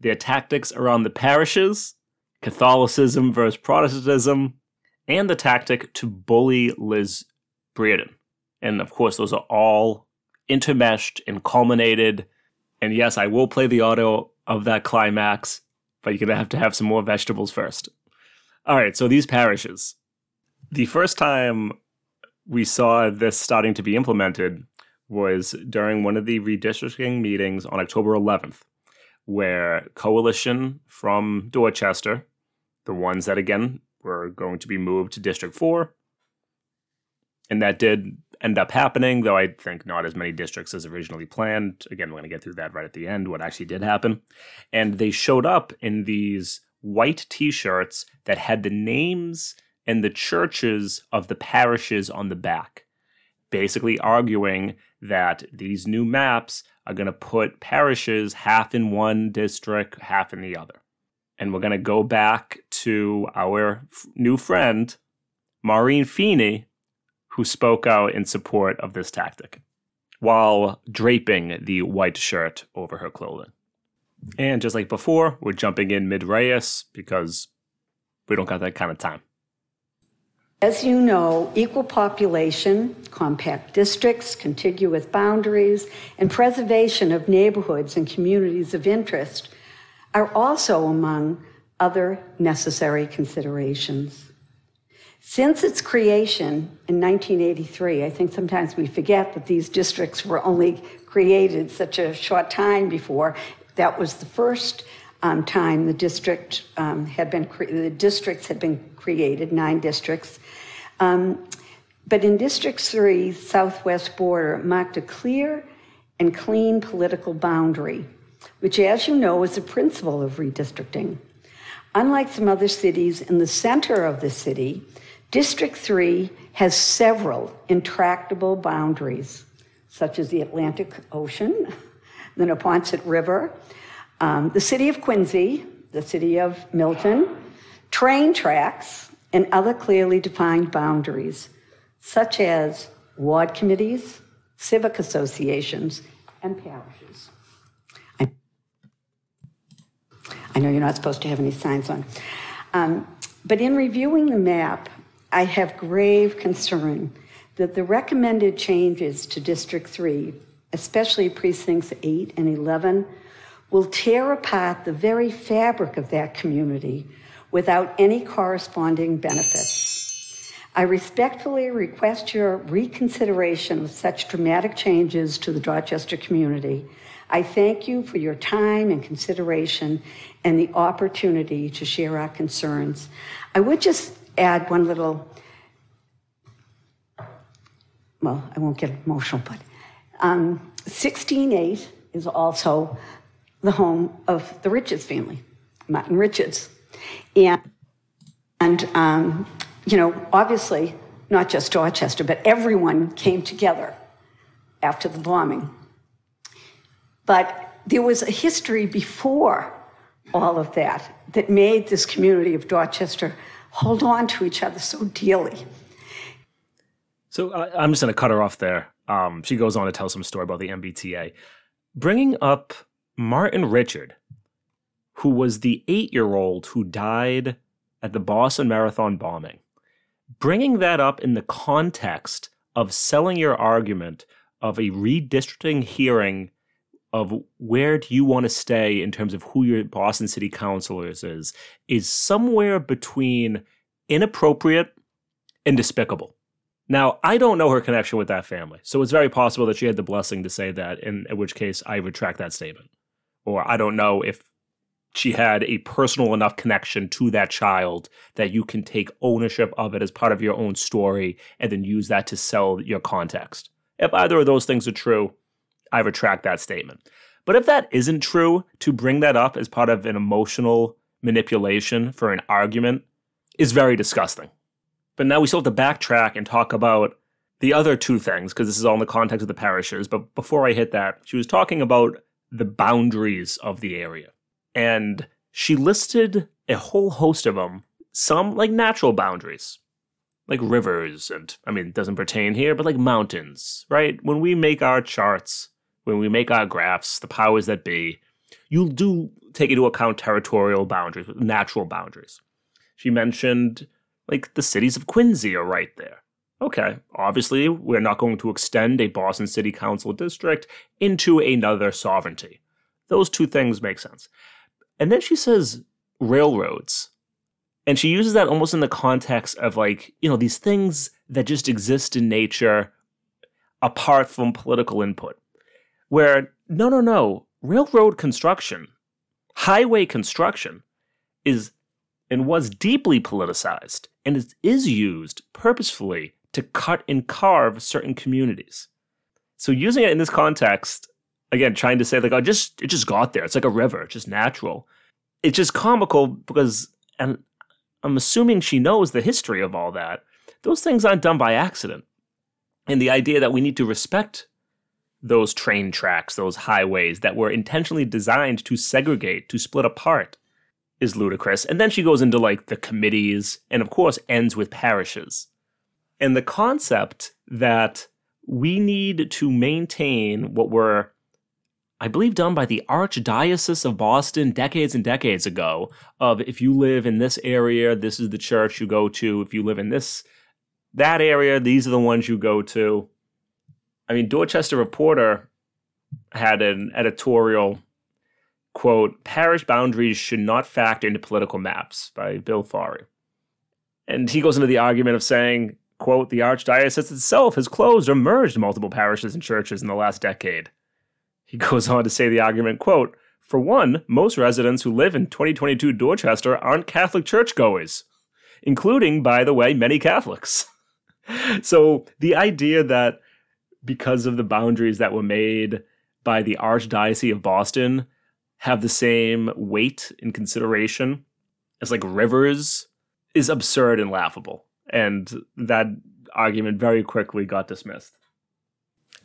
Their tactics around the parishes, Catholicism versus Protestantism, and the tactic to bully Liz Breadon. And of course, those are all intermeshed and culminated. And yes, I will play the audio of that climax, but you're going to have to have some more vegetables first. All right, so these parishes. The first time we saw this starting to be implemented was during one of the redistricting meetings on October 11th, where coalition from Dorchester, the ones that again were going to be moved to District 4, and that did end up happening, though I think not as many districts as originally planned. Again, we're going to get through that right at the end, what actually did happen. And they showed up in these white t shirts that had the names and the churches of the parishes on the back, basically arguing that these new maps are going to put parishes half in one district, half in the other. And we're going to go back to our f- new friend, Maureen Feeney, who spoke out in support of this tactic while draping the white shirt over her clothing. And just like before, we're jumping in mid Reyes because we don't got that kind of time. As you know, equal population, compact districts, contiguous boundaries, and preservation of neighborhoods and communities of interest are also among other necessary considerations. Since its creation in 1983, I think sometimes we forget that these districts were only created such a short time before. That was the first um, time the district um, had been cre- the districts had been created, nine districts. Um, but in District 3, southwest border marked a clear and clean political boundary, which, as you know, is a principle of redistricting. Unlike some other cities in the center of the city, District 3 has several intractable boundaries, such as the Atlantic Ocean, the Neponset River, um, the city of Quincy, the city of Milton, train tracks, and other clearly defined boundaries, such as ward committees, civic associations, and parishes. I, I know you're not supposed to have any signs on. Um, but in reviewing the map, I have grave concern that the recommended changes to District 3, especially precincts 8 and 11, will tear apart the very fabric of that community without any corresponding benefits. I respectfully request your reconsideration of such dramatic changes to the Dorchester community. I thank you for your time and consideration and the opportunity to share our concerns. I would just add one little, well, I won't get emotional, but um, 168 is also the home of the Richards family, Martin Richards. And, and um, you know, obviously, not just Dorchester, but everyone came together after the bombing. But there was a history before all of that that made this community of Dorchester hold on to each other so dearly. So uh, I'm just going to cut her off there. Um, she goes on to tell some story about the MBTA. Bringing up Martin Richard, who was the eight year old who died at the Boston Marathon bombing. Bringing that up in the context of selling your argument of a redistricting hearing of where do you want to stay in terms of who your Boston City Councilors is, is somewhere between inappropriate and despicable. Now, I don't know her connection with that family, so it's very possible that she had the blessing to say that, in, in which case I retract that statement. Or I don't know if she had a personal enough connection to that child that you can take ownership of it as part of your own story and then use that to sell your context. If either of those things are true, I retract that statement. But if that isn't true, to bring that up as part of an emotional manipulation for an argument is very disgusting. But now we still have to backtrack and talk about the other two things, because this is all in the context of the parishes. But before I hit that, she was talking about the boundaries of the area and she listed a whole host of them. Some like natural boundaries, like rivers, and I mean, it doesn't pertain here, but like mountains, right? When we make our charts, when we make our graphs, the powers that be, you do take into account territorial boundaries, natural boundaries. She mentioned like the cities of Quincy are right there. Okay, obviously, we're not going to extend a Boston City Council district into another sovereignty. Those two things make sense. And then she says railroads. And she uses that almost in the context of like, you know, these things that just exist in nature apart from political input. Where, no, no, no, railroad construction, highway construction is and was deeply politicized and is used purposefully to cut and carve certain communities. So using it in this context, again, trying to say like, oh, just it just got there. It's like a river, it's just natural. It's just comical because, and I'm assuming she knows the history of all that. Those things aren't done by accident. And the idea that we need to respect those train tracks, those highways that were intentionally designed to segregate, to split apart, is ludicrous. And then she goes into like the committees and, of course, ends with parishes. And the concept that we need to maintain what were, I believe, done by the Archdiocese of Boston decades and decades ago of if you live in this area, this is the church you go to. If you live in this, that area, these are the ones you go to. I mean, Dorchester Reporter had an editorial quote, parish boundaries should not factor into political maps by Bill Forry. And he goes into the argument of saying, quote, the archdiocese itself has closed or merged multiple parishes and churches in the last decade. He goes on to say the argument, quote, for one, most residents who live in 2022 Dorchester aren't Catholic churchgoers, including, by the way, many Catholics. so the idea that because of the boundaries that were made by the Archdiocese of Boston, have the same weight and consideration as like rivers is absurd and laughable. And that argument very quickly got dismissed.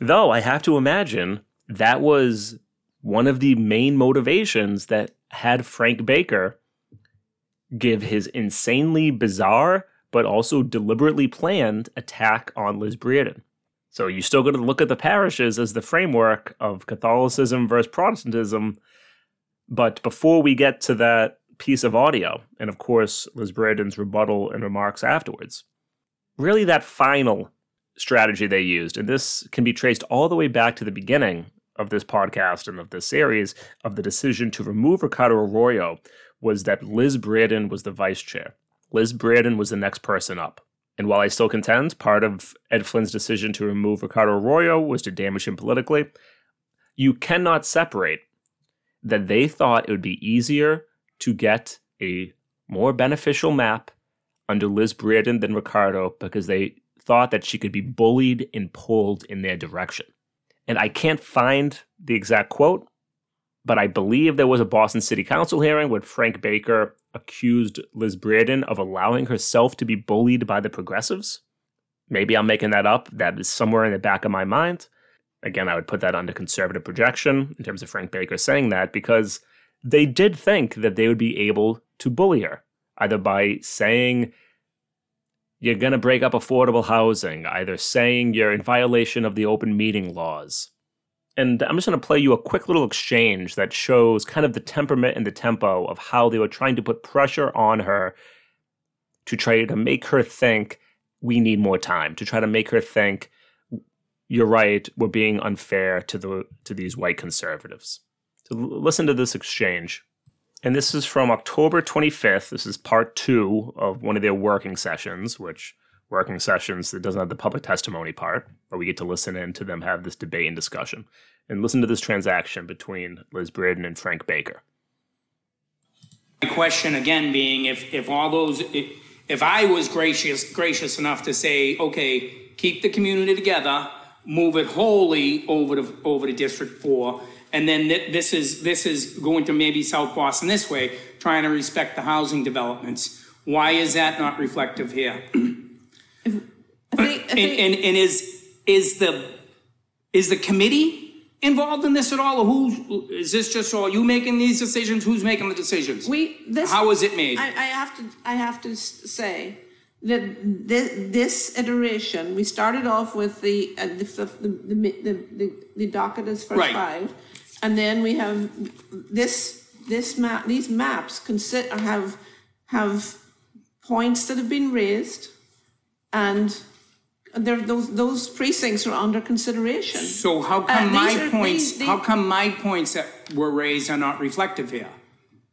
Though I have to imagine that was one of the main motivations that had Frank Baker give his insanely bizarre but also deliberately planned attack on Liz Breadon. So you still got to look at the parishes as the framework of Catholicism versus Protestantism but before we get to that piece of audio, and of course, Liz Breadon's rebuttal and remarks afterwards, really that final strategy they used, and this can be traced all the way back to the beginning of this podcast and of this series of the decision to remove Ricardo Arroyo was that Liz Breadon was the vice chair. Liz Breadon was the next person up. And while I still contend part of Ed Flynn's decision to remove Ricardo Arroyo was to damage him politically, you cannot separate that they thought it would be easier to get a more beneficial map under Liz Breadon than Ricardo because they thought that she could be bullied and pulled in their direction. And I can't find the exact quote, but I believe there was a Boston City Council hearing where Frank Baker accused Liz Breadon of allowing herself to be bullied by the progressives. Maybe I'm making that up. That is somewhere in the back of my mind. Again, I would put that under conservative projection in terms of Frank Baker saying that because they did think that they would be able to bully her, either by saying, you're going to break up affordable housing, either saying you're in violation of the open meeting laws. And I'm just going to play you a quick little exchange that shows kind of the temperament and the tempo of how they were trying to put pressure on her to try to make her think we need more time, to try to make her think you're right, we're being unfair to the to these white conservatives. Listen to this exchange. And this is from October 25th. This is part two of one of their working sessions, which working sessions that doesn't have the public testimony part, where we get to listen in to them have this debate and discussion. And listen to this transaction between Liz Breadon and Frank Baker. My question again being if, if all those, if, I was gracious, gracious enough to say, okay, keep the community together, move it wholly over to, over to District Four. And then th- this is, this is going to maybe South Boston this way, trying to respect the housing developments. Why is that not reflective here? I think, I And, think, and, and is, is the, is the committee involved in this at all? Or who's, this just all you making these decisions? Who's making the decisions? we, this. How is it made? I, I have to, I have to say that this, this iteration, we started off with the, uh, the, the, the, the, the, the docket is first Right. five. And then we have this, this map, these maps consider, have, have points that have been raised and there, those, those precincts are under consideration. So how Uh, come these my are- points, these- how come my points that were raised are not reflective here?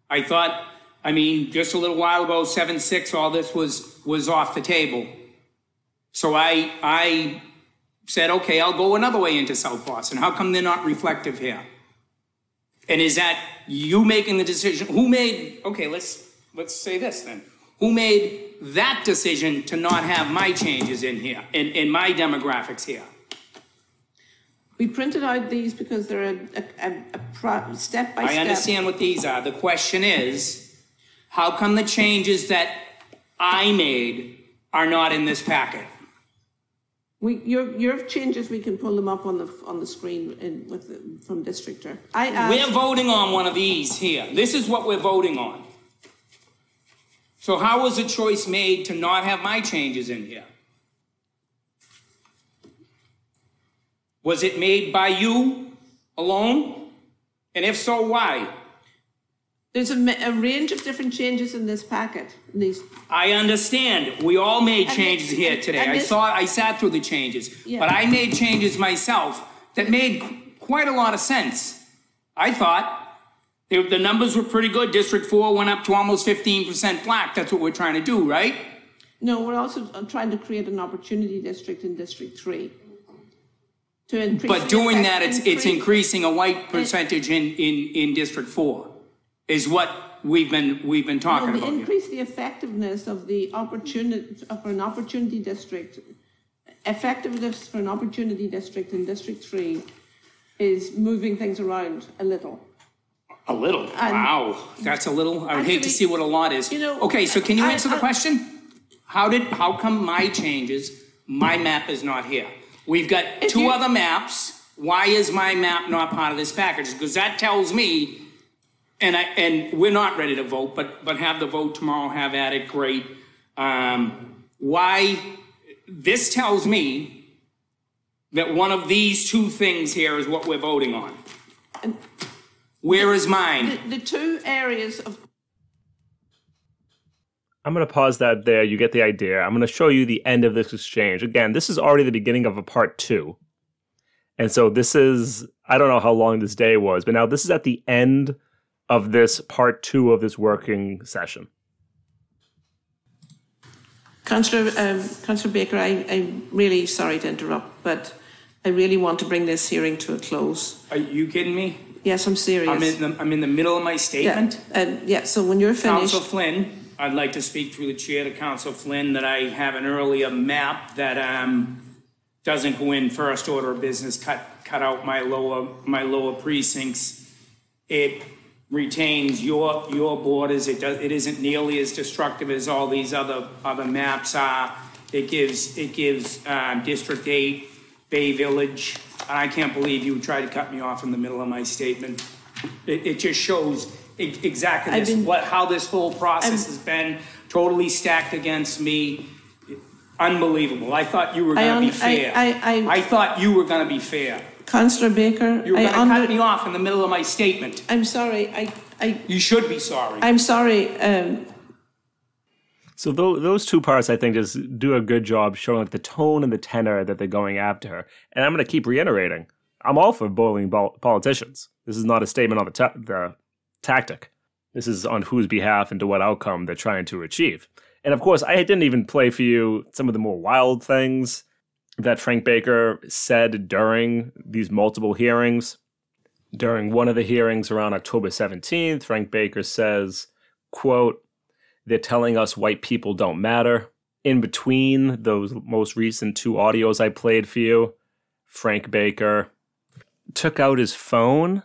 I thought, I mean, just a little while ago, seven, six, all this was, was off the table. So I, I said, okay, I'll go another way into South Boston. How come they're not reflective here? And is that you making the decision? Who made, okay, let's, let's say this then. Who made that decision to not have my changes in here, in, in my demographics here? We printed out these because they're a, a, a, a pro, step by step. I step. understand what these are. The question is, how come the changes that I made are not in this packet? We, your, your changes, we can pull them up on the, on the screen in, with, the- from Districtr. I We're voting on one of these here. This is what we're voting on. So how was a choice made to not have my changes in here? Was it made by you alone? And if so, why? There's a, ma- a range of different changes in this packet, in these, I understand. We all made And changes here today. and I this- saw, I sat through the changes. Yeah. But I made changes myself that made qu- quite a lot of sense. I thought the, the numbers were pretty good. District four went up to almost fifteen percent black. That's what we're trying to do, right? no, we're also uh, trying to create an opportunity district in District Three. To increase. But the doing effect- that, it's, it's increase- increasing a white percentage in, in, in District four, is what we've been, we've been talking about here. increase the effectiveness of the opportunity, for an opportunity district, effectiveness for an opportunity district in District Three is moving things around a little. A little, wow, that's a little, I would hate to Actually, see what a lot is. you know, Okay, so can you I- answer the I- question? How did, how come my changes, my map is not here? We've got two you- other maps, why is my map not part of this package? Because that tells me, and I, and we're not ready to vote, but, but have the vote tomorrow, have at it, great. Um, why, this tells me that one of these two things here is what we're voting on. And Where is mine? the, the two areas of I'm going to pause that there. You get the idea. I'm going to show you the end of this exchange. Again, this is already the beginning of a part two. And so this is, I don't know how long this day was, but now this is at the end of this part two of this working session. Councillor, um, Councillor Baker, I, I'm really sorry to interrupt, but I really want to bring this hearing to a close. Are you kidding me? Yes, I'm serious. I'm in the, I'm in the middle of my Yeah, statement. and, yeah, so when you're finished Council finished, Flynn, I'd like to speak through the chair to Council Flynn that I have an earlier map that, um, doesn't go in first order of business, cut, cut out my lower, my lower precincts. It retains your, your borders. It does, it isn't nearly as destructive as all these other, other maps are. It gives, it gives, um, District Eight, Bay Village. And I can't believe you tried to cut me off in the middle of my statement. It, it just shows e- exactly I've this, been- what, how this whole process has been totally stacked against me. Unbelievable. I thought you were I gonna be un- I- fair. I- I- thought you were gonna be fair. Councillor Baker, You were I gonna cut me off in the middle of my statement. I'm sorry, I, I, You should be sorry. I'm sorry, um, So tho- those two parts, I think, just do a good job showing like the tone and the tenor that they're going after her. And I'm going to keep reiterating, I'm all for bullying bol- politicians. This is not a statement on the ta- the tactic. This is on whose behalf and to what outcome they're trying to achieve. And of course, I didn't even play for you some of the more wild things that Frank Baker said during these multiple hearings. During one of the hearings around October 17th, Frank Baker says, quote, they're telling us white people don't matter. In between those most recent two audios I played for you, Frank Baker took out his phone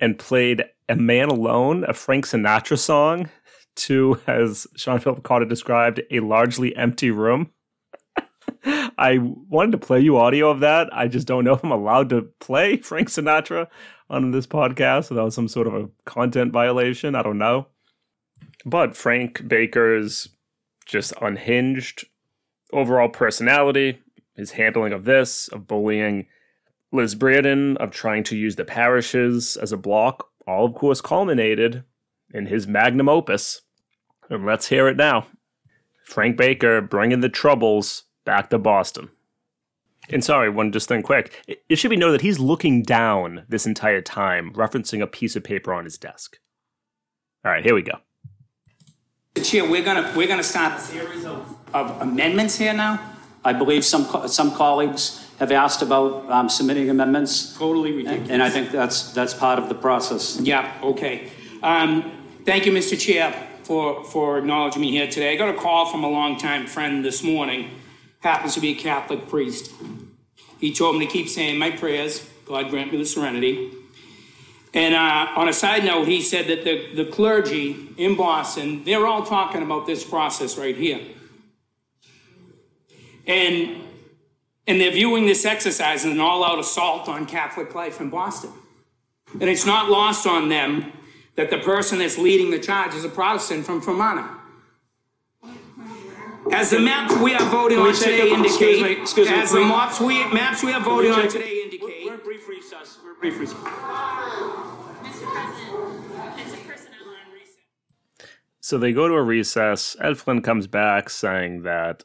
and played A Man Alone, a Frank Sinatra song, to, as Sean Philip Cotter described, a largely empty room. I wanted to play you audio of that. I just don't know if I'm allowed to play Frank Sinatra on this podcast without some sort of a content violation. I don't know. But Frank Baker's just unhinged overall personality, his handling of this, of bullying Liz Breadon, of trying to use the parishes as a block, all of course culminated in his magnum opus. And let's hear it now. Frank Baker bringing the troubles back to Boston. And sorry, one just thing quick. It, it should be noted that he's looking down this entire time, referencing a piece of paper on his desk. All right, here we go. Chair, we're gonna, we're gonna start a series of, of amendments here now? I believe some, co- some colleagues have asked about um, submitting amendments, Totally ridiculous. and I think that's, that's part of the process. Yeah, okay. Um, thank you, Mr. Chair, for, for acknowledging me here today. I got a call from a longtime friend this morning, happens to be a Catholic priest. He told me to keep saying my prayers, God grant me the serenity. And uh, on a side note, he said that the, the clergy in Boston, they're all talking about this process right here. And, and they're viewing this exercise as an all-out assault on Catholic life in Boston. And it's not lost on them that the person that's leading the charge is a Protestant from Fermanagh. As the maps we are voting on today indicate, me, excuse me, as the maps we, maps we are voting on today indicate, We're in brief recess, we're brief recess. Mr. President, it's a personnel. So they go to a recess. Ed Flynn comes back saying that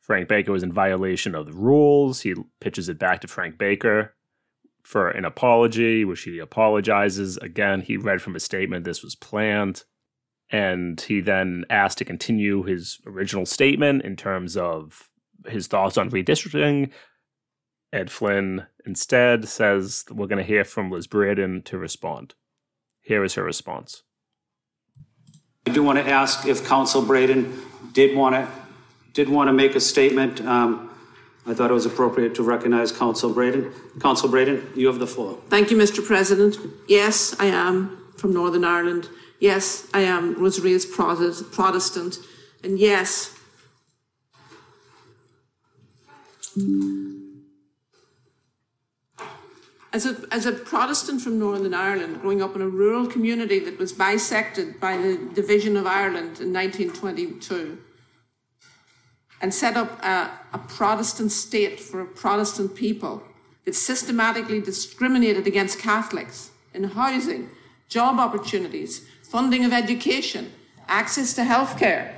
Frank Baker was in violation of the rules. He pitches it back to Frank Baker for an apology, which he apologizes. Again, he read from a statement this was planned. And he then asked to continue his original statement in terms of his thoughts on redistricting. Ed Flynn instead says we're going to hear from Liz Breadon to respond. Here is her response. I do want to ask if Council Breadon did want to, did want to make a statement. Um, I thought it was appropriate to recognize Council Breadon. Council Breadon, you have the floor. Thank you, Mr. President. Yes, I am from Northern Ireland. Yes, I am was raised Protestant. And yes, as a, as a Protestant from Northern Ireland, growing up in a rural community that was bisected by the division of Ireland in 1922, and set up a, a Protestant state for a Protestant people that systematically discriminated against Catholics in housing, job opportunities, funding of education, access to healthcare,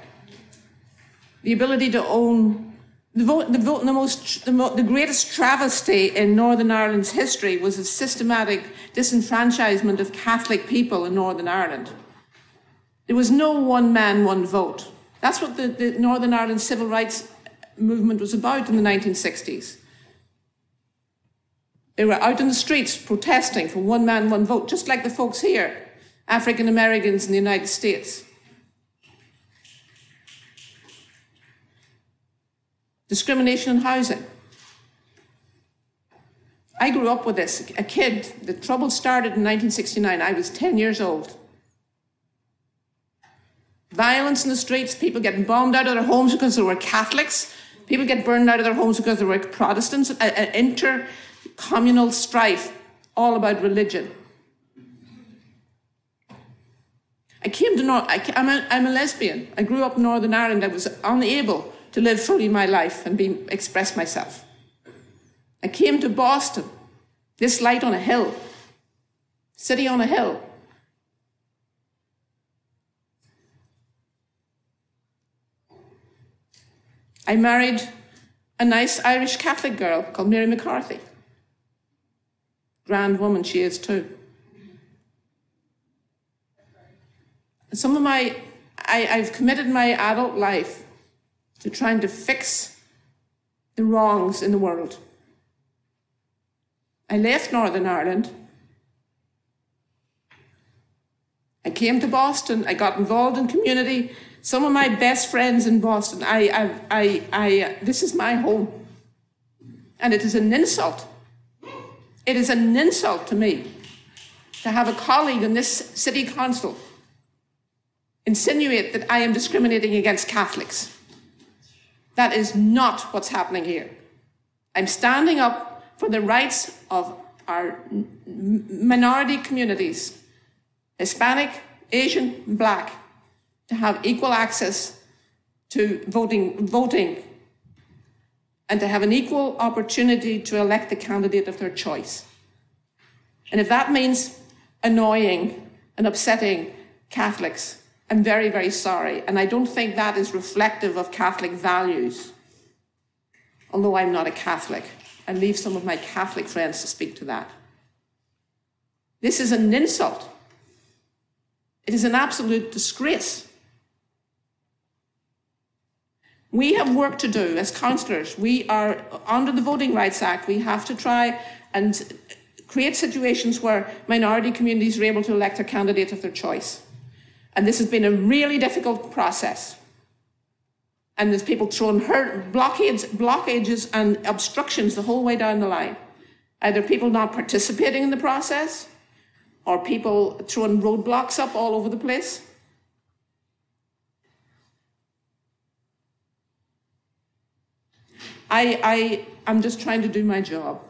the ability to own. The, vote, the, vote, the, most, the, the greatest travesty in Northern Ireland's history was the systematic disenfranchisement of Catholic people in Northern Ireland. There was no one man, one vote. That's what the, the Northern Ireland civil rights movement was about in the 1960s. They were out in the streets protesting for one man, one vote, just like the folks here, African Americans in the United States. Discrimination in housing. I grew up with this. A kid, the trouble started in 1969. I was 10 years old. Violence in the streets, people getting bombed out of their homes because they were Catholics, people get burned out of their homes because they were Protestants, an inter-communal strife all about religion. I came to North, I, am a, I'm a lesbian. I grew up in Northern Ireland. I was unable to live fully my life and be, express myself. I came to Boston, this light on a hill, city on a hill. I married a nice Irish Catholic girl called Mary McCarthy. Grand woman she is too. Some of my, I, I've committed my adult life to trying to fix the wrongs in the world. I left Northern Ireland. I came to Boston. I got involved in community. Some of my best friends in Boston, I, I, I, I this is my home. And it is an insult. It is an insult to me to have a colleague in this city council insinuate that I am discriminating against Catholics. That is not what's happening here. I'm standing up for the rights of our minority communities, Hispanic, Asian, Black, to have equal access to voting, voting and to have an equal opportunity to elect the candidate of their choice. And if that means annoying and upsetting Catholics, I'm very, very sorry. And I don't think that is reflective of Catholic values although I'm not a Catholic, and leave some of my Catholic friends to speak to that. This is an insult. It is an absolute disgrace. We have work to do as councillors. We are under the Voting Rights Act. We have to try and create situations where minority communities are able to elect a candidate of their choice. And this has been a really difficult process. And there's people throwing hurt, blockades, blockages and obstructions the whole way down the line. Either people not participating in the process or people throwing roadblocks up all over the place. I, I, I'm just trying to do my job.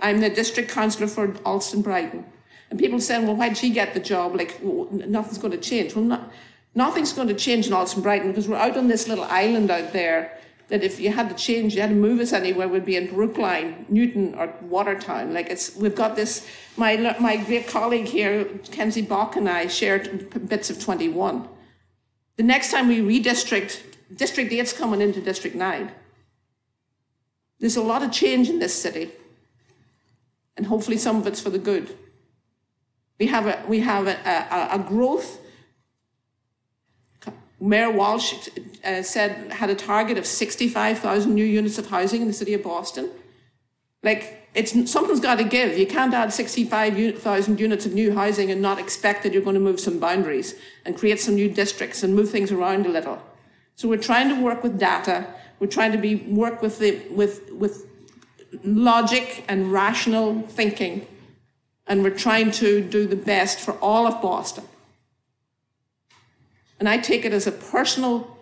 I'm the district councillor for Allston Brighton. And people saying, well, why'd she get the job? Like, nothing's going to change. Well, not, nothing's going to change in Allston Brighton because we're out on this little island out there that if you had to change, you had to move us anywhere, we'd be in Brookline, Newton, or Watertown. Like it's, we've got this. My my great colleague here, Kenzie Bok, and I shared bits of 21. The next time we redistrict, District 8's coming into District 9. There's a lot of change in this city, and hopefully some of it's for the good. We have a we have a, a, a growth Mayor Walsh uh, said had a target of 65,000 new units of housing in the city of Boston. Like, it's something's got to give. You can't add 65,000 units of new housing and not expect that you're going to move some boundaries and create some new districts and move things around a little. So we're trying to work with data. We're trying to be work with the with with logic and rational thinking, and we're trying to do the best for all of Boston. And I take it as a personal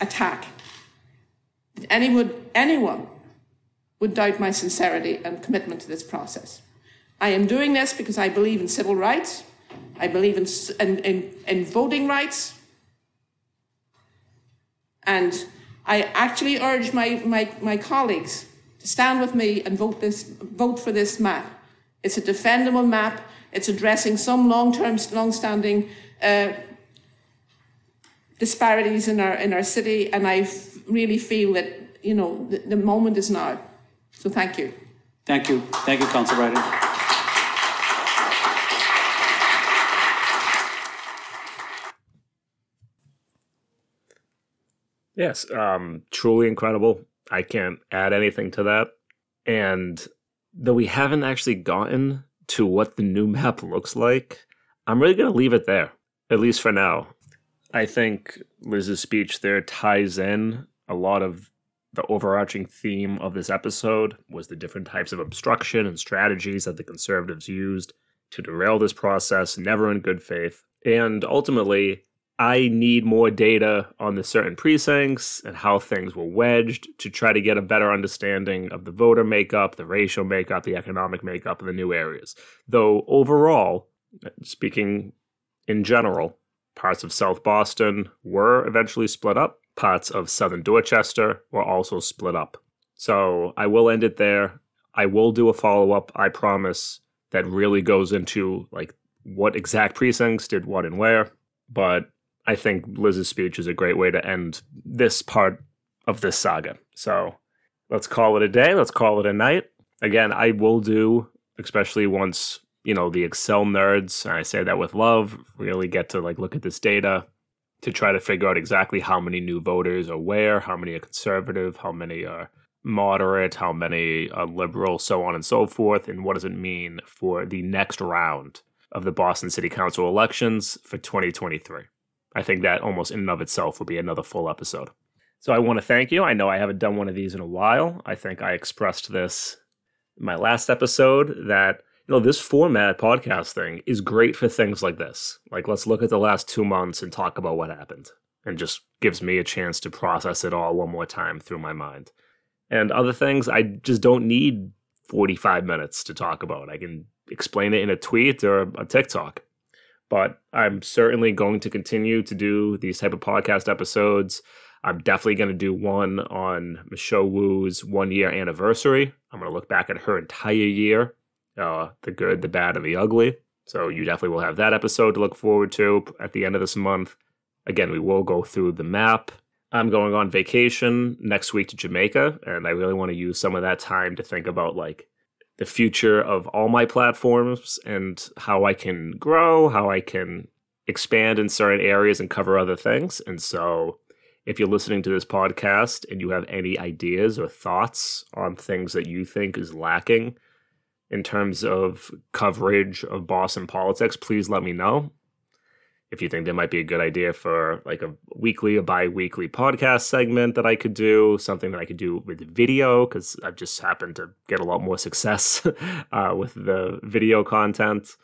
attack. That anyone, anyone would doubt my sincerity and commitment to this process. I am doing this because I believe in civil rights, I believe in, in, in, in voting rights, and I actually urge my, my, my colleagues stand with me and vote, this, vote for this map. It's a defendable map. It's addressing some long-term, long-standing uh, disparities in our in our city, and I f- really feel that you know the, the, moment is now. So thank you. Thank you, thank you, Council Breadon. Yes, um, truly incredible. I can't add anything to that. And though we haven't actually gotten to what the new map looks like, I'm really going to leave it there, at least for now. I think Liz's speech there ties in a lot of the overarching theme of this episode was the different types of obstruction and strategies that the conservatives used to derail this process, never in good faith. And ultimately, I need more data on the certain precincts and how things were wedged to try to get a better understanding of the voter makeup, the racial makeup, the economic makeup of the new areas. Though overall, speaking in general, parts of South Boston were eventually split up. Parts of Southern Dorchester were also split up. So I will end it there. I will do a follow up, I promise, that really goes into like what exact precincts did what and where. But I think Liz's speech is a great way to end this part of this saga. So let's call it a day. Let's call it a night. Again, I will do, especially once, you know, the Excel nerds, and I say that with love, really get to like look at this data to try to figure out exactly how many new voters are where, how many are conservative, how many are moderate, how many are liberal, so on and so forth, and what does it mean for the next round of the Boston City Council elections for 2023. I think that almost in and of itself would be another full episode. So I want to thank you. I know I haven't done one of these in a while. I think I expressed this in my last episode that you know this format podcast thing is great for things like this. Like let's look at the last 2 months and talk about what happened and just gives me a chance to process it all one more time through my mind. And other things I just don't need 45 minutes to talk about. I can explain it in a tweet or a TikTok but I'm certainly going to continue to do these type of podcast episodes. I'm definitely going to do one on Michelle Wu's one year anniversary. I'm going to look back at her entire year, uh, the good, the bad, and the ugly. So you definitely will have that episode to look forward to at the end of this month. Again, we will go through the map. I'm going on vacation next week to Jamaica, and I really want to use some of that time to think about like the future of all my platforms and how I can grow, how I can expand in certain areas and cover other things. And so, if you're listening to this podcast and you have any ideas or thoughts on things that you think is lacking in terms of coverage of Boston politics, please let me know. If you think there might be a good idea for like a weekly, a bi-weekly podcast segment that I could do, something that I could do with video, because I've just happened to get a lot more success uh, with the video content.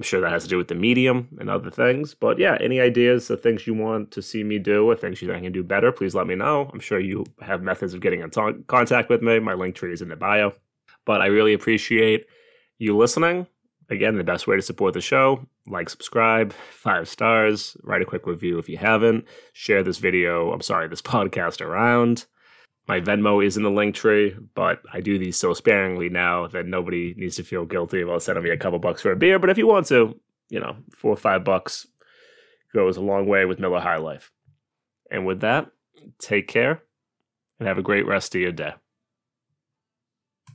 I'm sure that has to do with the medium and other things. But yeah, any ideas of things you want to see me do or things you think I can do better, please let me know. I'm sure you have methods of getting in t- contact with me. My link tree is in the bio. But I really appreciate you listening. Again, the best way to support the show, like, subscribe, five stars, write a quick review if you haven't, share this video, I'm sorry, this podcast around. My Venmo is in the link tree, but I do these so sparingly now that nobody needs to feel guilty about sending me a couple bucks for a beer. But if you want to, you know, four or five bucks goes a long way with Miller High Life. And with that, take care and have a great rest of your day.